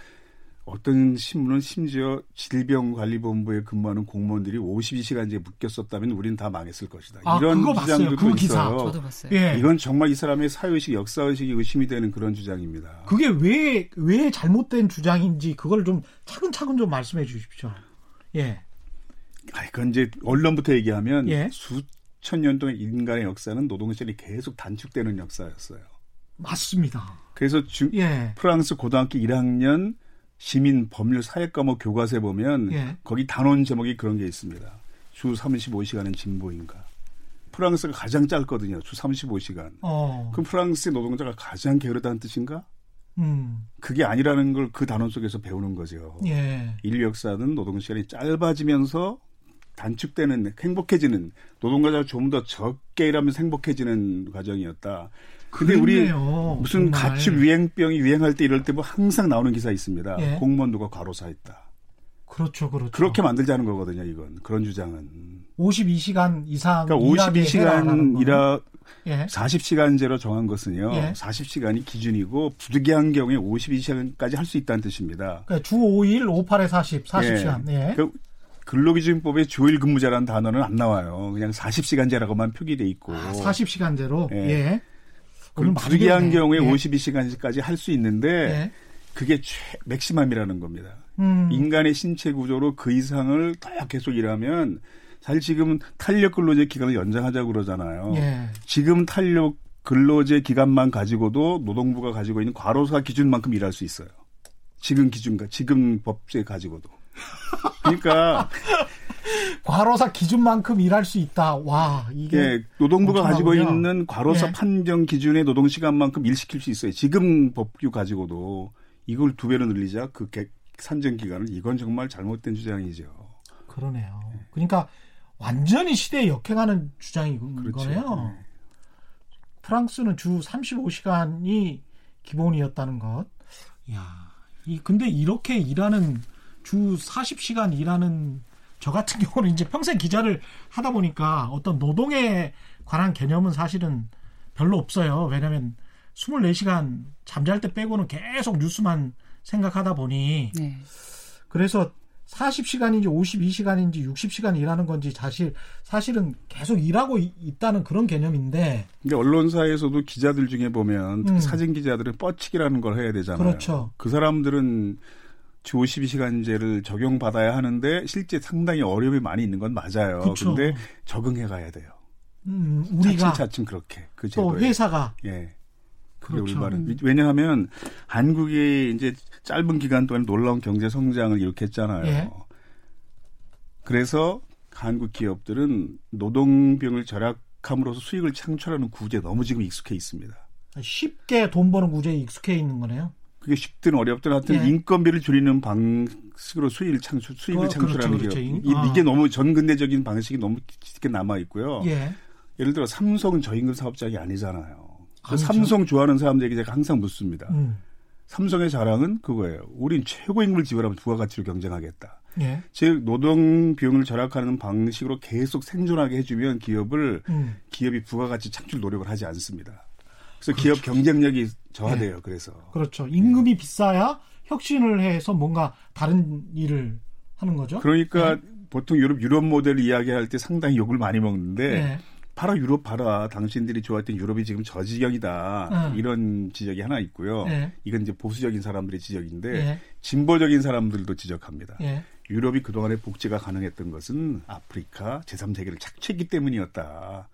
[SPEAKER 3] 어떤 신문은 심지어 질병관리본부에 근무하는 공무원들이 52시간제 묶였었다면 우리는 다 망했을 것이다.
[SPEAKER 1] 아, 이런 주장도 그.
[SPEAKER 4] 있어요. 저도 봤어요.
[SPEAKER 3] 예. 이건 정말 이 사람의 사회의식, 역사의식이 의심이 되는 그런 주장입니다.
[SPEAKER 1] 그게 왜, 왜 잘못된 주장인지 그걸 좀 차근차근 좀 말씀해 주십시오. 예.
[SPEAKER 3] 아, 그건 이제 언론부터 얘기하면 예. 수천 년 동안 인간의 역사는 노동시간이 계속 단축되는 역사였어요.
[SPEAKER 1] 맞습니다.
[SPEAKER 3] 그래서 주, 예. 프랑스 고등학교 1학년 시민 법률 사회 과목 교과서에 보면 예. 거기 단원 제목이 그런 게 있습니다. 주 35시간은 진보인가. 프랑스가 가장 짧거든요. 주 35시간. 어. 그럼 프랑스의 노동자가 가장 게으르다는 뜻인가? 음. 그게 아니라는 걸 그 단원 속에서 배우는 거죠. 예. 인류 역사는 노동 시간이 짧아지면서 단축되는 행복해지는 노동자가 좀 더 적게 일하면서 행복해지는 과정이었다. 근데 그랬네요, 우리 무슨 정말. 가축 유행병이 유행할 때 이럴 때 뭐 항상 나오는 기사 있습니다. 예. 공무원 누가 과로사했다.
[SPEAKER 1] 그렇죠, 그렇죠.
[SPEAKER 3] 그렇게 만들자는 거거든요, 이건. 그런 주장은.
[SPEAKER 1] 52시간 이상
[SPEAKER 3] 그러니까 52시간 일하 예. 40시간제로 정한 것은요. 예. 40시간이 기준이고 부득이한 경우에 52시간까지 할 수 있다는 뜻입니다.
[SPEAKER 1] 그러니까 주 5일 58에 40, 40시간. 예. 예.
[SPEAKER 3] 그, 근로기준법에 조일 근무제라는 단어는 안 나와요. 그냥 40시간제라고만 표기돼 있고. 아,
[SPEAKER 1] 40시간제로. 예. 예.
[SPEAKER 3] 그럼 불리한 경우에 예. 52시간까지 할 수 있는데 예. 그게 최 맥시멈이라는 겁니다. 음. 인간의 신체 구조로 그 이상을 더 계속 일하면 사실 지금 탄력 근로제 기간을 연장하자고 그러잖아요. 예. 지금 탄력 근로제 기간만 가지고도 노동부가 가지고 있는 과로사 기준만큼 일할 수 있어요. 지금 기준과 지금 법제 가지고도. 그러니까 [laughs]
[SPEAKER 1] 과로사 기준만큼 일할 수 있다. 와 이게 예,
[SPEAKER 3] 노동부가 가지고 있는 과로사 예. 판정 기준의 노동 시간만큼 일 시킬 수 있어요. 지금 법규 가지고도 이걸 두 배로 늘리자 그 산정 기간을 이건 정말 잘못된 주장이죠.
[SPEAKER 1] 그러네요. 예. 그러니까 완전히 시대에 역행하는 주장인 그렇죠. 거네요. 네. 프랑스는 주 35시간이 기본이었다는 것. 야, 이 근데 이렇게 일하는 주 40시간 일하는 저 같은 [laughs] 경우는 이제 평생 기자를 하다 보니까 어떤 노동에 관한 개념은 사실은 별로 없어요. 왜냐하면 24시간 잠잘 때 빼고는 계속 뉴스만 생각하다 보니 네. 그래서 40시간인지 52시간인지 60시간 일하는 건지 사실 사실은 계속 일하고 있다는 그런 개념인데.
[SPEAKER 3] 근데 언론사에서도 기자들 중에 보면 특히 음. 사진 기자들은 뻗치기라는 걸 해야 되잖아요.
[SPEAKER 1] 그렇죠.
[SPEAKER 3] 그 사람들은 주 52시간제를 적용받아야 하는데 실제 상당히 어려움이 많이 있는 건 맞아요. 그렇죠. 근데 적응해 가야 돼요.
[SPEAKER 1] 음, 우리가
[SPEAKER 3] 차츰차츰 그렇게
[SPEAKER 1] 그 제도에. 또 회사가
[SPEAKER 3] 예. 그게 그렇죠. 올바른. 음. 왜냐하면 한국이 이제 짧은 기간 동안 놀라운 경제 성장을 일으켰잖아요. 예. 그래서 한국 기업들은 노동병을 절약함으로써 수익을 창출하는 구제에 너무 지금 익숙해 있습니다.
[SPEAKER 1] 쉽게 돈 버는 구제에 익숙해 있는 거네요.
[SPEAKER 3] 그게 쉽든 어렵든 하여튼 예. 인건비를 줄이는 방식으로 수익을 창출, 수익을 어, 창출하는 그렇죠, 그렇죠. 기업. 아. 이게 너무 전근대적인 방식이 너무 깊게 남아 있고요. 예. 예를 들어 삼성은 저임금 사업장이 아니잖아요. 그 삼성 좋아하는 사람들에게 제가 항상 묻습니다. 음. 삼성의 자랑은 그거예요. 우린 최고 임금을 지불하면 부가가치로 경쟁하겠다. 예. 즉 노동 비용을 절약하는 방식으로 계속 생존하게 해주면 기업을 음. 기업이 부가가치 창출 노력을 하지 않습니다. 그래서 그렇죠. 기업 경쟁력이 저하돼요. 예. 그래서
[SPEAKER 1] 그렇죠. 임금이 예. 비싸야 혁신을 해서 뭔가 다른 일을 하는 거죠.
[SPEAKER 3] 그러니까 예. 보통 유럽 유럽 모델 이야기할 때 상당히 욕을 많이 먹는데 예. 봐라 유럽 봐라 당신들이 좋아했던 유럽이 지금 저 지경이다 음. 이런 지적이 하나 있고요. 예. 이건 이제 보수적인 사람들의 지적인데 예. 진보적인 사람들도 지적합니다. 예. 유럽이 그동안에 복지가 가능했던 것은 아프리카 제3세계를 착취했기 때문이었다.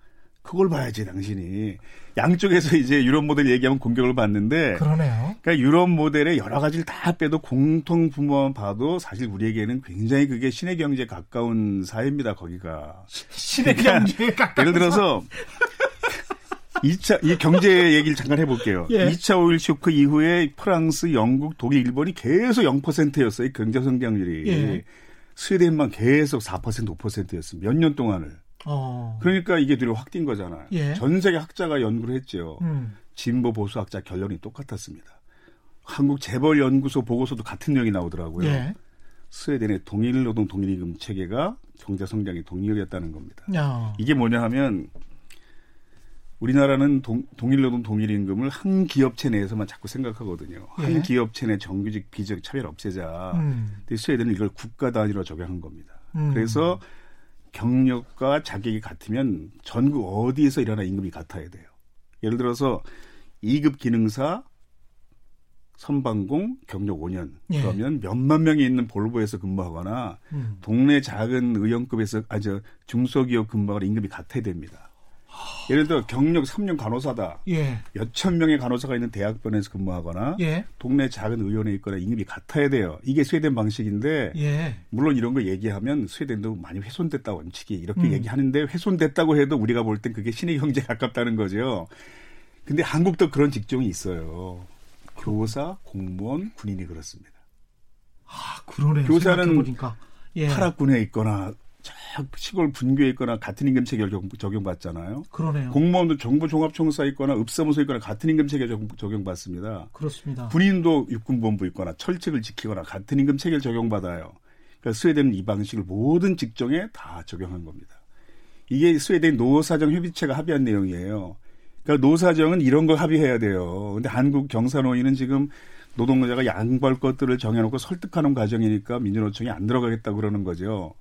[SPEAKER 3] 그걸 봐야지 당신이 양쪽에서 [laughs] 이제 유럽 모델 얘기하면 공격을 받는데
[SPEAKER 1] 그러네요.
[SPEAKER 3] 그러니까 유럽 모델의 여러 가지를 다 빼도 공통 부모만 봐도 사실 우리에게는 굉장히 그게 신의 경제에 가까운 사회입니다. 거기가
[SPEAKER 1] 신의 그러니까 경제에 가까운
[SPEAKER 3] 예를 들어서 2차 [laughs] 이 경제 얘기를 잠깐 해볼게요. 예. 2차 오일 쇼크 이후에 프랑스, 영국, 독일, 일본이 계속 0%였어요. 경제 성장률이. 예. 스웨덴만 계속 4% 5%였습니다. 몇 년 동안을. 어. 그러니까 이게 뒤로 확뛴 거잖아요. 예. 전 세계 학자가 연구를 했죠. 음. 진보 보수 학자 결론이 똑같았습니다. 한국 재벌 연구소 보고서도 같은 내용이 나오더라고요. 예. 스웨덴의 동일 노동 동일 임금 체계가 경제 성장의 동력이었다는 겁니다. 야. 이게 뭐냐 하면 우리나라는 동, 동일 노동 동일 임금을 한 기업체 내에서만 자꾸 생각하거든요. 예. 한 기업체 내 정규직 비정 차별 없애자. 음. 근데 스웨덴은 이걸 국가 단위로 적용한 겁니다. 음. 그래서 경력과 자격이 같으면 전국 어디에서 일하나 임금이 같아야 돼요. 예를 들어서 2급 기능사 선방공 경력 5년 예. 그러면 몇만 명이 있는 볼보에서 근무하거나 음. 동네 작은 의원급에서 아저 중소기업 근무하거나 임금이 같아야 됩니다. 예를 들어 경력 3년 간호사다. 예. 몇천 명의 간호사가 있는 대학병원에서 근무하거나 예. 동네 작은 의원에 있거나 임금이 같아야 돼요. 이게 스웨덴 방식인데 예. 물론 이런 거 얘기하면 스웨덴도 많이 훼손됐다 원칙이 이렇게 음. 얘기하는데 훼손됐다고 해도 우리가 볼 땐 그게 신의 경제에 가깝다는 거죠. 근데 한국도 그런 직종이 있어요. 교사, 공무원, 군인이 그렇습니다.
[SPEAKER 1] 아, 그러네요.
[SPEAKER 3] 교사는 예. 파락군에 있거나 시골 분교에 있거나 같은 임금 체계를 적용, 받잖아요
[SPEAKER 1] 그러네요.
[SPEAKER 3] 공무원도 정부 종합청사에 있거나 읍사무소에 있거나 같은 임금 체계 적용, 받습니다
[SPEAKER 1] 그렇습니다.
[SPEAKER 3] 군인도 육군본부 있거나 철칙을 지키거나 같은 임금 체계를 적용받아요. 그러니까 스웨덴은 이 방식을 모든 직종에 다 적용한 겁니다. 이게 스웨덴 노사정 협의체가 합의한 내용이에요. 그러니까 노사정은 이런 걸 합의해야 돼요. 근데 한국 경사노인은 지금 노동자가 양보할 것들을 정해놓고 설득하는 과정이니까 민주노총이 안 들어가겠다 그러는 거죠.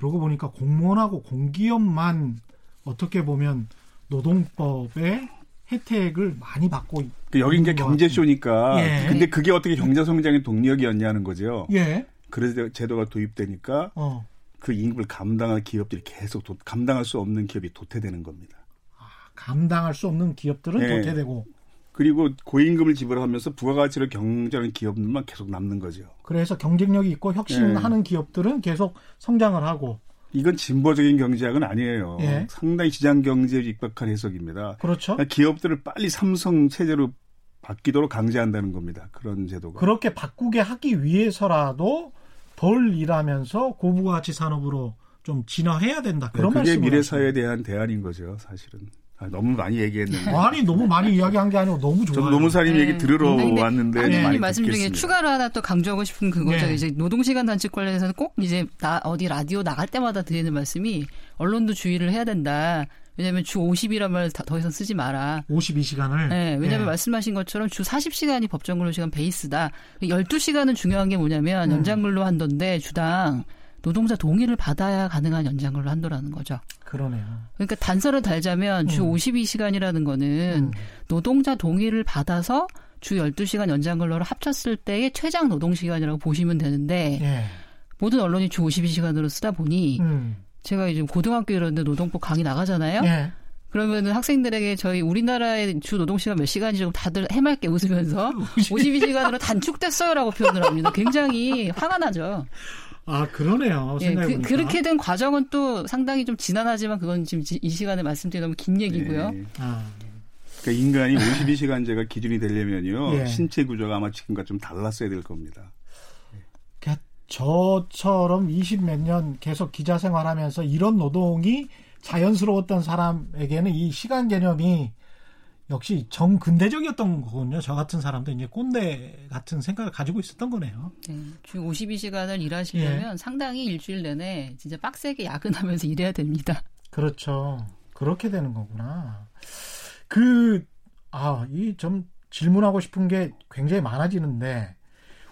[SPEAKER 1] 그러고 보니까 공무원하고 공기업만 어떻게 보면 노동법의 혜택을 많이 받고
[SPEAKER 3] 그 여기 이제 경제쇼니까 예. 근데 그게 어떻게 경제 성장의 동력이었냐는 거죠. 예. 그래서 제도가 도입되니까 어. 그 임금을 감당할 기업들이 계속 도, 감당할 수 없는 기업이 도태되는 겁니다.
[SPEAKER 1] 아, 감당할 수 없는 기업들은 네. 도태되고
[SPEAKER 3] 그리고 고임금을 지불하면서 부가가치를 경쟁하는 기업들만 계속 남는 거죠.
[SPEAKER 1] 그래서 경쟁력이 있고 혁신하는 네. 기업들은 계속 성장을 하고
[SPEAKER 3] 이건 진보적인 경제학은 아니에요. 예. 상당히 시장 경제에 입각한 해석입니다.
[SPEAKER 1] 그렇죠.
[SPEAKER 3] 그러니까 기업들을 빨리 삼성 체제로 바뀌도록 강제한다는 겁니다. 그런 제도가.
[SPEAKER 1] 그렇게 바꾸게 하기 위해서라도 덜 일하면서 고부가치 산업으로 좀 진화해야 된다. 그런
[SPEAKER 3] 네, 그게 미래 사회에 대한 대안인 거죠, 사실은. 아, 너무 많이 얘기했는데.
[SPEAKER 1] 아니 너무 많이 이야기한 게 아니고 너무 좋아요.
[SPEAKER 3] 저도 노무사님 네. 얘기 들으러 네. 왔는데
[SPEAKER 4] 아니, 많이 말씀 중에 추가로 하나 또 강조하고 싶은 그거죠. 네. 이제 노동시간 단축 관련해서는 꼭 이제 나 어디 라디오 나갈 때마다 드리는 말씀이 언론도 주의를 해야 된다. 왜냐하면 주 50이란 말 더 이상 쓰지 마라.
[SPEAKER 1] 52시간을.
[SPEAKER 4] 네, 왜냐하면 네. 말씀하신 것처럼 주 40시간이 법정 근로시간 베이스다. 12시간은 중요한 게 뭐냐면 음. 연장 근로 한도인데 주당 노동자 동의를 받아야 가능한 연장근로 한도라는 거죠.
[SPEAKER 1] 그러네요.
[SPEAKER 4] 그러니까 단서를 달자면 주 음. 52시간이라는 거는 음. 노동자 동의를 받아서 주 12시간 연장 근로를 합쳤을 때의 최장 노동 시간이라고 보시면 되는데 예. 모든 언론이 주 52시간으로 쓰다 보니 음. 제가 이제 고등학교 이런데 노동법 강의 나가잖아요. 예. 그러면은 학생들에게 저희 우리나라의 주 노동시간 몇 시간인지 좀 다들 해맑게 웃으면서 [laughs] 52시간으로 단축됐어요라고 표현을 합니다. 굉장히 화가 나죠.
[SPEAKER 1] 아 그러네요. 예,
[SPEAKER 4] 그, 렇게 된 과정은 또 상당히 좀 지난하지만 그건 지금 이 시간에 말씀드리 너무 긴 얘기고요. 네. 아.
[SPEAKER 3] 그러니까 인간이 52시간제가 기준이 되려면요 [laughs] 예. 신체 구조가 아마 지금과 좀 달랐어야 될 겁니다.
[SPEAKER 1] 그러니까 저처럼 20 몇 년 계속 기자 생활하면서 이런 노동이 자연스러웠던 사람에게는 이 시간 개념이 역시 정근대적이었던 거군요. 저 같은 사람도 이제 꼰대 같은 생각을 가지고 있었던 거네요. 네,
[SPEAKER 4] 주 52시간을 일하시려면 예. 상당히 일주일 내내 진짜 빡세게 야근하면서 [laughs] 일해야 됩니다.
[SPEAKER 1] 그렇죠. 그렇게 되는 거구나. 그, 아, 이 좀 질문하고 싶은 게 굉장히 많아지는데,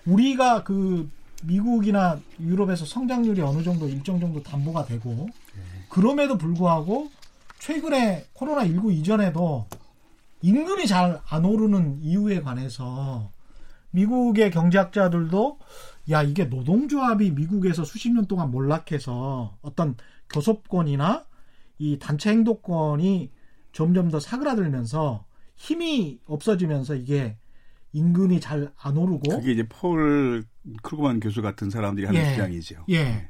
[SPEAKER 1] 우리가 그 미국이나 유럽에서 성장률이 어느 정도 일정 정도 담보가 되고, 그럼에도 불구하고 최근에 코로나19 이전에도 임금이 잘 안 오르는 이유에 관해서 미국의 경제학자들도 야 이게 노동조합이 미국에서 수십 년 동안 몰락해서 어떤 교섭권이나 이 단체 행동권이 점점 더 사그라들면서 힘이 없어지면서 이게 임금이 잘 안 오르고
[SPEAKER 3] 그게 이제 폴 크루그만 교수 같은 사람들이 하는 예, 주장이죠.
[SPEAKER 1] 예. 네.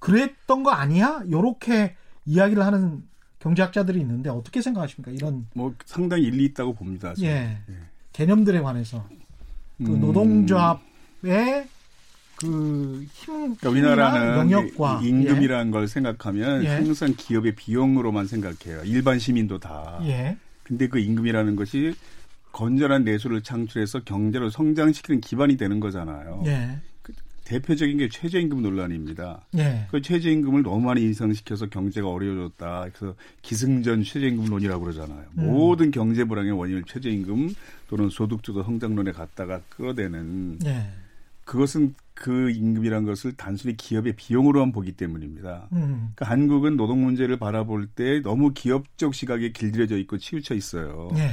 [SPEAKER 1] 그랬던 거 아니야? 요렇게 이야기를 하는 경제학자들이 있는데 어떻게 생각하십니까? 이런
[SPEAKER 3] 뭐 상당히 일리 있다고 봅니다.
[SPEAKER 1] 예. 예. 개념들에 관해서 그 음. 노동조합의 그 힘, 그러니까 우리나라는 영역과
[SPEAKER 3] 임금이라는 예. 걸 생각하면 예. 항상 기업의 비용으로만 생각해요. 일반 시민도 다. 예. 근데 그 임금이라는 것이 건전한 내수를 창출해서 경제를 성장시키는 기반이 되는 거잖아요. 예. 대표적인 게 최저임금 논란입니다. 네. 그 최저임금을 너무 많이 인상시켜서 경제가 어려워졌다. 그래서 기승전 최저임금론이라고 그러잖아요. 음. 모든 경제 불황의 원인을 최저임금 또는 소득주도 성장론에 갖다가 끌어대는 네. 그것은 그 임금이란 것을 단순히 기업의 비용으로만 보기 때문입니다. 음. 그러니까 한국은 노동 문제를 바라볼 때 너무 기업적 시각에 길들여져 있고 치우쳐 있어요. 네.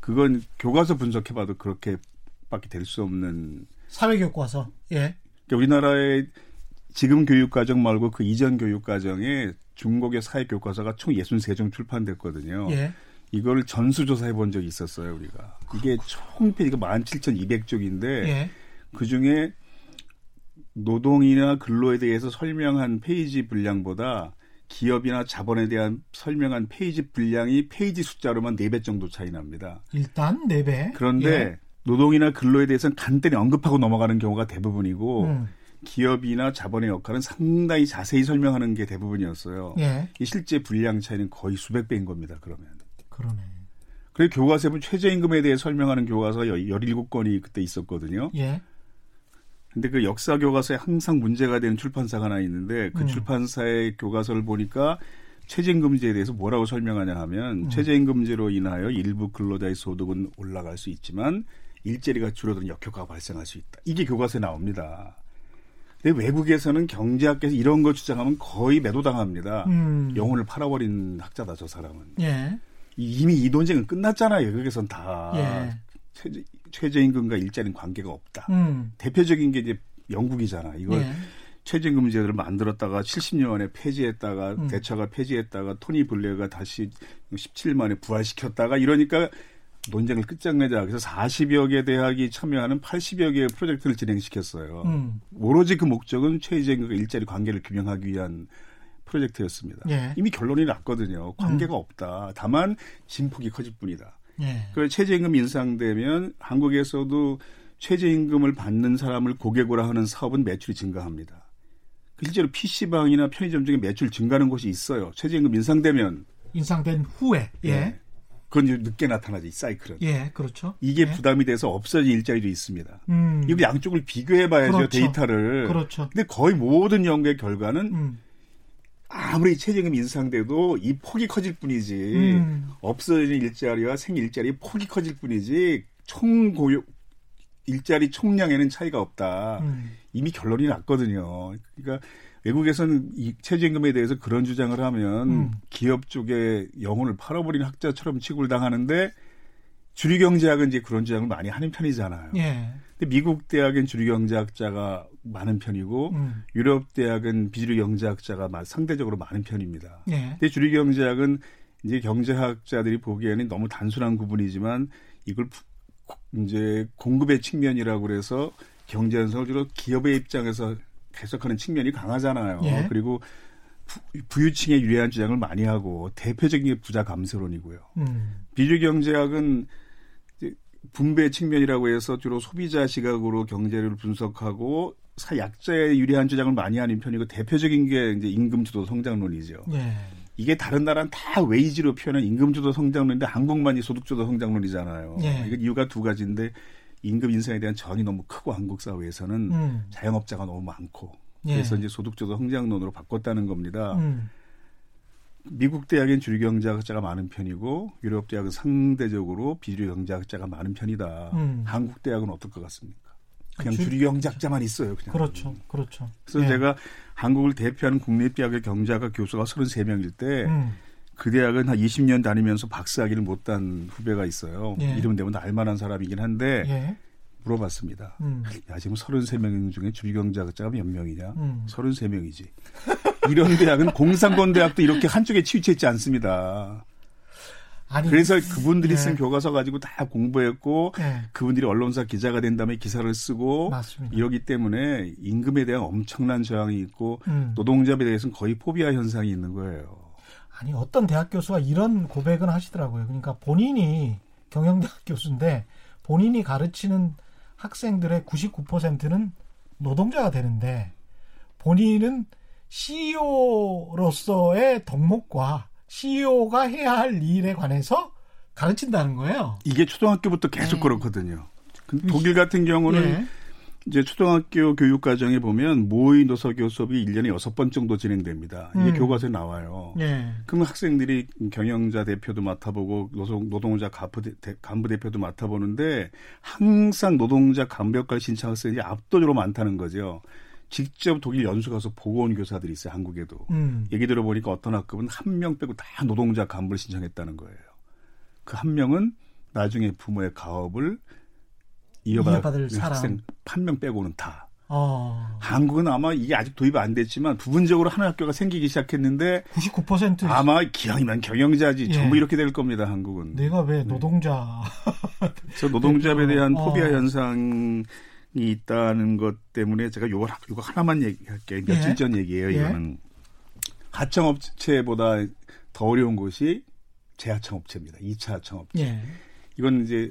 [SPEAKER 3] 그건 교과서 분석해봐도 그렇게밖에 될 수 없는
[SPEAKER 1] 사회 교과서. 예.
[SPEAKER 3] 그러니까 우리나라의 지금 교육과정 말고 그 이전 교육과정에 중국의 사회교과서가 총 63종 출판됐거든요. 예. 이걸 전수조사해 본 적이 있었어요, 우리가. 이게 총 페이지가 17,200쪽인데, 예. 그 중에 노동이나 근로에 대해서 설명한 페이지 분량보다 기업이나 자본에 대한 설명한 페이지 분량이 페이지 숫자로만 4배 정도 차이 납니다.
[SPEAKER 1] 일단 4배.
[SPEAKER 3] 그런데 예. 노동이나 근로에 대해서는 간단히 언급하고 넘어가는 경우가 대부분이고 음. 기업이나 자본의 역할은 상당히 자세히 설명하는 게 대부분이었어요. 예. 이 실제 분량 차이는 거의 수백 배인 겁니다. 그러면.
[SPEAKER 1] 그러네.
[SPEAKER 3] 그리고 교과서에 최저임금에 대해 설명하는 교과서가 17건이 그때 있었거든요. 예. 근데 그 역사 교과서에 항상 문제가 되는 출판사가 하나 있는데 그 음. 출판사의 교과서를 보니까 최저임금제에 대해서 뭐라고 설명하냐 하면 음. 최저임금제로 인하여 일부 근로자의 소득은 올라갈 수 있지만 일자리가 줄어드는 역효과가 발생할 수 있다. 이게 교과서에 나옵니다. 근데 외국에서는 경제학계에서 이런 걸 주장하면 거의 매도당합니다. 음. 영혼을 팔아버린 학자다 저 사람은. 예. 이미 이 논쟁은 끝났잖아요. 외국에선 다 예. 최저, 최저임금과 일자리는 관계가 없다. 음. 대표적인 게 이제 영국이잖아. 이걸 예. 최저임금 제도를 만들었다가 70년 만에 폐지했다가 음. 대처가 폐지했다가 토니 블레어가 다시 17년 만에 부활시켰다가 이러니까 논쟁을 끝장내자. 그래서 40여 개 대학이 참여하는 80여 개의 프로젝트를 진행시켰어요. 음. 오로지 그 목적은 최저임금과 일자리 관계를 규명하기 위한 프로젝트였습니다. 예. 이미 결론이 났거든요. 관계가 음. 없다. 다만 진폭이 커질 뿐이다. 예. 그 최저임금 인상되면 한국에서도 최저임금을 받는 사람을 고객으로 하는 사업은 매출이 증가합니다. 실제로 PC방이나 편의점 중에 매출 증가하는 곳이 있어요. 최저임금 인상되면.
[SPEAKER 1] 인상된 후에. 예. 예.
[SPEAKER 3] 그건 이제 늦게 나타나죠, 이 사이클은.
[SPEAKER 1] 예, 그렇죠.
[SPEAKER 3] 이게
[SPEAKER 1] 예.
[SPEAKER 3] 부담이 돼서 없어진 일자리도 있습니다. 음. 이거 양쪽을 비교해 봐야죠, 그렇죠. 데이터를.
[SPEAKER 1] 그렇죠.
[SPEAKER 3] 근데 거의 모든 연구의 결과는 음. 아무리 최저임금 인상돼도 이 폭이 커질 뿐이지 음. 없어진 일자리와 생 일자리 폭이 커질 뿐이지 총 고용 일자리 총량에는 차이가 없다. 음. 이미 결론이 났거든요. 그러니까 외국에서는 이 최저임금에 대해서 그런 주장을 하면 음. 기업 쪽에 영혼을 팔아버린 학자처럼 취급을 당하는데 주류경제학은 이제 그런 주장을 많이 하는 편이잖아요. 예. 근데 미국 대학은 주류경제학자가 많은 편이고 음. 유럽 대학은 비주류경제학자가 상대적으로 많은 편입니다. 예. 근데 주류경제학은 이제 경제학자들이 보기에는 너무 단순한 구분이지만 이걸 이제 공급의 측면이라고 그래서 경제 현상을 주로 기업의 입장에서 해석하는 측면이 강하잖아요. 예. 그리고 부 유층에 유리한 주장을 많이 하고 대표적인 게 부자 감세론이고요. 음. 비주경제학은 분배 측면이라고 해서 주로 소비자 시각으로 경제를 분석하고 약자에 유리한 주장을 많이 하는 편이고 대표적인 게 이제 임금 주도 성장론이죠. 예. 이게 다른 나라는 다 웨이지로 표현한 임금 주도 성장론인데 한국만이 소득 주도 성장론이잖아요. 예. 이건 이유가 두 가지인데 임금 인상에 대한 전이 너무 크고 한국 사회에서는 음. 자영업자가 너무 많고 예. 그래서 이제 소득주도 성장론으로 바꿨다는 겁니다. 음. 미국 대학엔 주류 경제학자가 많은 편이고 유럽 대학은 상대적으로 비주류 경제학자가 많은 편이다. 음. 한국 대학은 어떨 것 같습니까? 그냥 주, 류 경제학자만 있어요. 그냥.
[SPEAKER 1] 그렇죠, 그렇죠.
[SPEAKER 3] 그래서 예. 제가 한국을 대표하는 국립 대학의 경제학과 교수가 33명일 때. 음. 그 대학은 한 20년 다니면서 박사학위를 못 딴 후배가 있어요. 예. 이름 대면 알만한 사람이긴 한데 예. 물어봤습니다. 음. 야, 지금 33명 중에 주류경제학자가 몇 명이냐? 음. 33명이지. 이런 대학은 [laughs] 공산권 대학도 이렇게 한쪽에 치우쳐 있지 않습니다. 아니, 그래서 그분들이 예. 쓴 교과서 가지고 다 공부했고 예. 그분들이 언론사 기자가 된 다음에 기사를 쓰고 맞습니다. 이러기 때문에 임금에 대한 엄청난 저항이 있고 음. 노동자에 대해서는 거의 포비아 현상이 있는 거예요.
[SPEAKER 1] 아니 어떤 대학 교수가 이런 고백은 하시더라고요. 그러니까 본인이 경영대학 교수인데 본인이 가르치는 학생들의 99%는 노동자가 되는데 본인은 CEO로서의 덕목과 CEO가 해야 할 일에 관해서 가르친다는 거예요.
[SPEAKER 3] 이게 초등학교부터 계속 네. 그렇거든요. 독일 같은 경우는 네. 이제 초등학교 교육 과정에 보면 모의 노서교 수업이 1년에 6번 정도 진행됩니다. 이게 음. 교과서에 나와요. 네. 그럼 학생들이 경영자 대표도 맡아보고 노동, 노동자 간부, 대, 간부 대표도 맡아보는데 항상 노동자 간부 역할 신청 학생이 압도적으로 많다는 거죠. 직접 독일 연수 가서 보고 온 교사들이 있어요, 한국에도. 음. 얘기 들어보니까 어떤 학급은 한 명 빼고 다 노동자 간부를 신청했다는 거예요. 그 한 명은 나중에 부모의 가업을 이어받을, 학생 한 명 빼고는 다. 어. 한국은 아마 이게 아직 도입이 안 됐지만 부분적으로 하는 학교가 생기기 시작했는데
[SPEAKER 1] 99%
[SPEAKER 3] 아마 기왕이면 경영자지 예. 전부 이렇게 될 겁니다 한국은.
[SPEAKER 1] 내가 왜 네. 노동자?
[SPEAKER 3] 저 노동자에 대한 어. 포비아 현상이 있다는 것 때문에 제가 요거 요거 하나만 얘기할게요. 며칠 예. 전 얘기예요. 예. 이거는 하청업체보다 더 어려운 곳이 재하청업체입니다. 2차 하청업체. 예. 이건 이제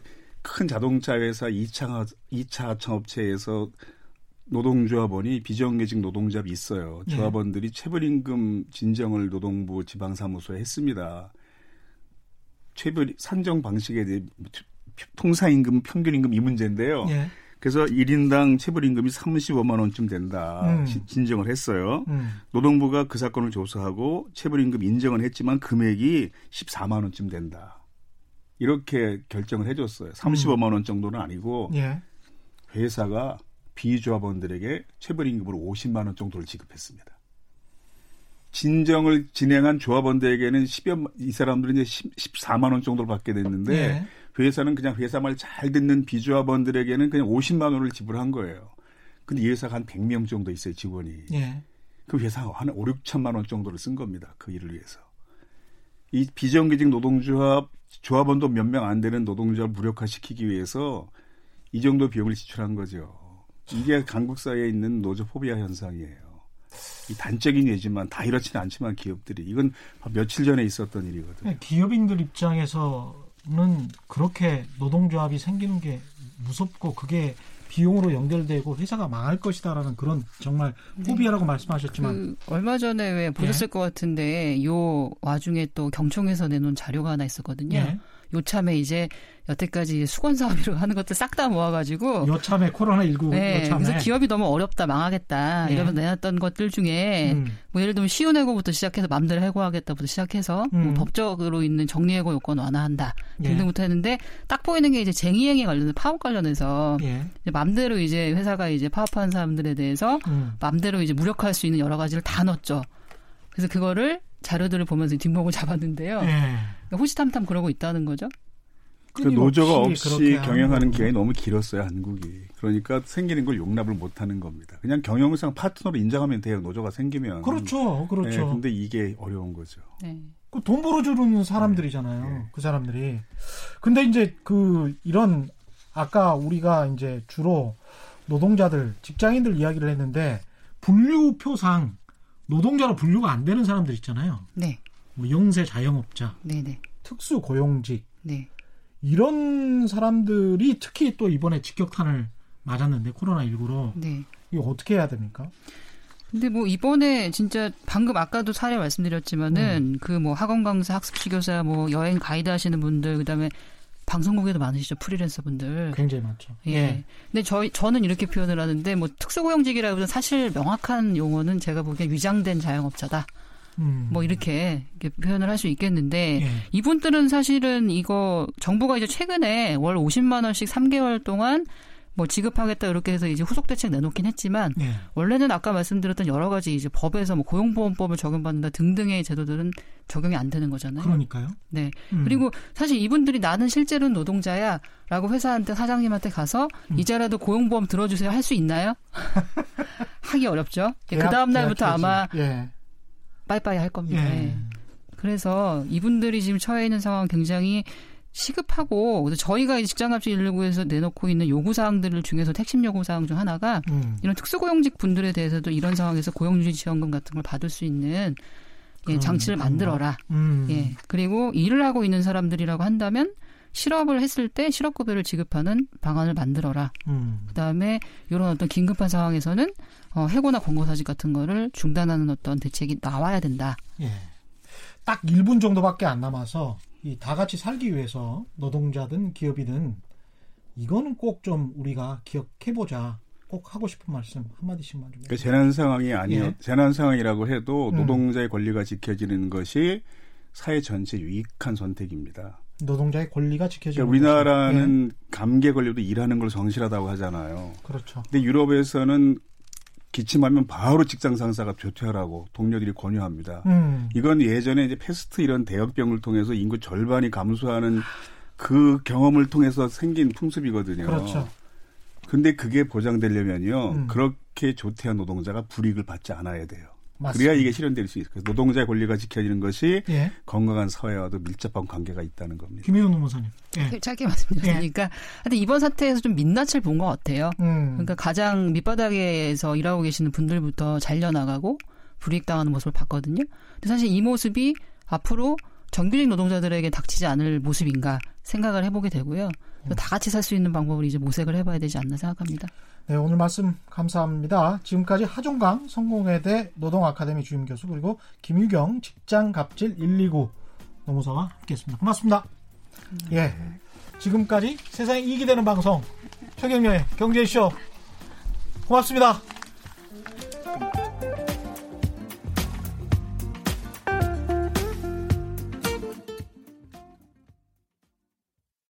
[SPEAKER 3] 큰 자동차 회사 2차 2차 하청업체에서 노동조합원이 비정규직 노동조합이 있어요. 네. 조합원들이 체불임금 진정을 노동부 지방사무소에 했습니다. 체불 산정 방식에 대해 통상임금, 평균임금 이 문제인데요. 네. 그래서 1인당 체불임금이 35만 원쯤 된다. 음. 진정을 했어요. 음. 노동부가 그 사건을 조사하고 체불임금 인정은 했지만 금액이 14만 원쯤 된다. 이렇게 결정을 해줬어요. 35만 원 정도는 아니고 예. 회사가 비조합원들에게 최저임금으로 50만 원 정도를 지급했습니다. 진정을 진행한 조합원들에게는 10여 이 사람들은 이제 10, 14만 원 정도를 받게 됐는데 네. 회사는 그냥 회사 말 잘 듣는 비조합원들에게는 그냥 50만 원을 지불한 거예요. 근데 이 회사가 한 100명 정도 있어요, 직원이. 네. 그 회사가 한 5, 6천만 원 정도를 쓴 겁니다. 그 일을 위해서. 이 비정규직 노동조합 조합원도 몇 명 안 되는 노동조합 무력화시키기 위해서 이 정도 비용을 지출한 거죠. 이게 강국 사회에 있는 노조 포비아 현상이에요. 이 단적인 예지만 다 이렇지는 않지만 기업들이 이건 며칠 전에 있었던 일이거든요.
[SPEAKER 1] 네, 기업인들 입장에서는 그렇게 노동조합이 생기는 게 무섭고 그게 비용으로 연결되고 회사가 망할 것이다라는 그런 정말 호비아라고 네. 말씀하셨지만
[SPEAKER 4] 그 얼마 전에 왜 보셨을 네. 것 같은데 요 와중에 또 경총에서 내놓은 자료가 하나 있었거든요. 네. 요참에 이제 여태까지 수건 사업으로 하는 것들 싹다 모아가지고
[SPEAKER 1] 요참에 코로나 19
[SPEAKER 4] 네, 요참에. 그래서 기업이 너무 어렵다 망하겠다 네. 이러면서 내놨던 것들 중에 음. 뭐 예를 들면 시운해고부터 시작해서 맘대로 해고하겠다부터 시작해서 뭐 음. 뭐 법적으로 있는 정리해고 요건 완화한다 예. 등등부터 했는데 딱 보이는 게 이제 쟁의행위 관련해서 파업 관련해서 예. 이제 맘대로 이제 회사가 이제 파업하는 사람들에 대해서 음. 맘대로 이제 무력화할 수 있는 여러 가지를 다 넣었죠. 그래서 그거를 자료들을 보면서 뒷목을 잡았는데요. 예. 호시탐탐 그러고 있다는 거죠.
[SPEAKER 3] 그 노조가 없이 경영하는 기간이 너무 길었어요 한국이. 그러니까 생기는 걸 용납을 못하는 겁니다. 그냥 경영상 파트너로 인정하면 돼요 노조가 생기면.
[SPEAKER 1] 그렇죠, 그렇죠. 네,
[SPEAKER 3] 근데 이게 어려운 거죠. 네.
[SPEAKER 1] 그 돈 벌어주는 사람들이잖아요. 네. 그 사람들이. 근데 이제 그 이런 아까 우리가 이제 주로 노동자들, 직장인들 이야기를 했는데 분류표상 노동자로 분류가 안 되는 사람들 있잖아요. 네. 뭐 영세 자영업자, 네네. 네. 특수 고용직, 네. 이런 사람들이 특히 또 이번에 직격탄을 맞았는데 코로나 19로 네. 이거 어떻게 해야 됩니까?
[SPEAKER 4] 근데 뭐 이번에 진짜 방금 아까도 사례 말씀드렸지만은 음. 그뭐 학원 강사, 학습시 교사, 뭐 여행 가이드 하시는 분들 그다음에 방송국에도 많으시죠 프리랜서 분들.
[SPEAKER 1] 굉장히 많죠.
[SPEAKER 4] 예. 예. 근데 저희 저는 이렇게 표현을 하는데 뭐 특수고용직이라고 해서 사실 명확한 용어는 제가 보기엔 위장된 자영업자다. 음. 뭐 이렇게, 이렇게 표현을 할 수 있겠는데 예. 이분들은 사실은 이거 정부가 이제 최근에 월 50만 원씩 3개월 동안 뭐 지급하겠다 이렇게 해서 이제 후속 대책 내놓긴 했지만 예. 원래는 아까 말씀드렸던 여러 가지 이제 법에서 뭐 고용보험법을 적용받는다 등등의 제도들은 적용이 안 되는 거잖아요.
[SPEAKER 1] 그러니까요.
[SPEAKER 4] 네. 음. 그리고 사실 이분들이 나는 실제로는 노동자야라고 회사한테 사장님한테 가서 음. 이자라도 고용보험 들어주세요 할 수 있나요? [laughs] 하기 어렵죠. 예, 그 다음 날부터 아마 예. 빠이빠이 할 겁니다. 예. 그래서 이분들이 지금 처해 있는 상황 굉장히 시급하고 저희가 직장갑질 119에서 내놓고 있는 요구 사항들 중에서 핵심 요구 사항 중 하나가 음. 이런 특수고용직 분들에 대해서도 이런 상황에서 고용유지 지원금 같은 걸 받을 수 있는 예, 장치를 만들어라. 음. 예. 그리고 일을 하고 있는 사람들이라고 한다면 실업을 했을 때 실업급여를 지급하는 방안을 만들어라. 음. 그다음에 이런 어떤 긴급한 상황에서는 어, 해고나 권고사직 같은 거를 중단하는 어떤 대책이 나와야 된다. 예.
[SPEAKER 1] 딱 1분 정도밖에 안 남아서 이 다 같이 살기 위해서 노동자든 기업이든 이거는 꼭 좀 우리가 기억해 보자. 꼭 하고 싶은 말씀 한마디씩만 좀.
[SPEAKER 3] 그 재난 상황이 아니요. 예. 재난 상황이라고 해도 음. 노동자의 음. 권리가 지켜지는 것이 사회 전체 유익한 선택입니다.
[SPEAKER 1] 노동자의 권리가 지켜지는
[SPEAKER 3] 그러니까 우리나라는 예. 감기에 걸려도 일하는 걸 성실하다고 하잖아요.
[SPEAKER 1] 그렇죠.
[SPEAKER 3] 근데 유럽에서는 기침하면 바로 직장 상사가 조퇴하라고 동료들이 권유합니다. 음. 이건 예전에 이제 패스트 이런 대역병을 통해서 인구 절반이 감소하는 그 경험을 통해서 생긴 풍습이거든요.
[SPEAKER 1] 그렇죠.
[SPEAKER 3] 근데 그게 보장되려면요. 음. 그렇게 조퇴한 노동자가 불이익을 받지 않아야 돼요. 맞습니다. 그래야 이게 실현될 수 있어요. 노동자의 권리가 지켜지는 것이 예. 건강한 사회와도 밀접한 관계가 있다는 겁니다.
[SPEAKER 1] 김혜원 노무사님.
[SPEAKER 4] 예. 짧게 말씀드리니까, 예. 하여튼 이번 사태에서 좀 민낯을 본 것 같아요. 음. 그러니까 가장 밑바닥에서 일하고 계시는 분들부터 잘려나가고 불이익당하는 모습을 봤거든요. 근데 사실 이 모습이 앞으로 정규직 노동자들에게 닥치지 않을 모습인가 생각을 해보게 되고요. 음. 다 같이 살 수 있는 방법을 이제 모색을 해봐야 되지 않나 생각합니다.
[SPEAKER 1] 네, 오늘 말씀 감사합니다. 지금까지 하종강 성공회대 노동아카데미 주임 교수 그리고 김유경 직장갑질 129 노무사와 함께했습니다. 고맙습니다. 음. 예, 지금까지 세상에 이익이 되는 방송 최경련의 경제쇼 고맙습니다.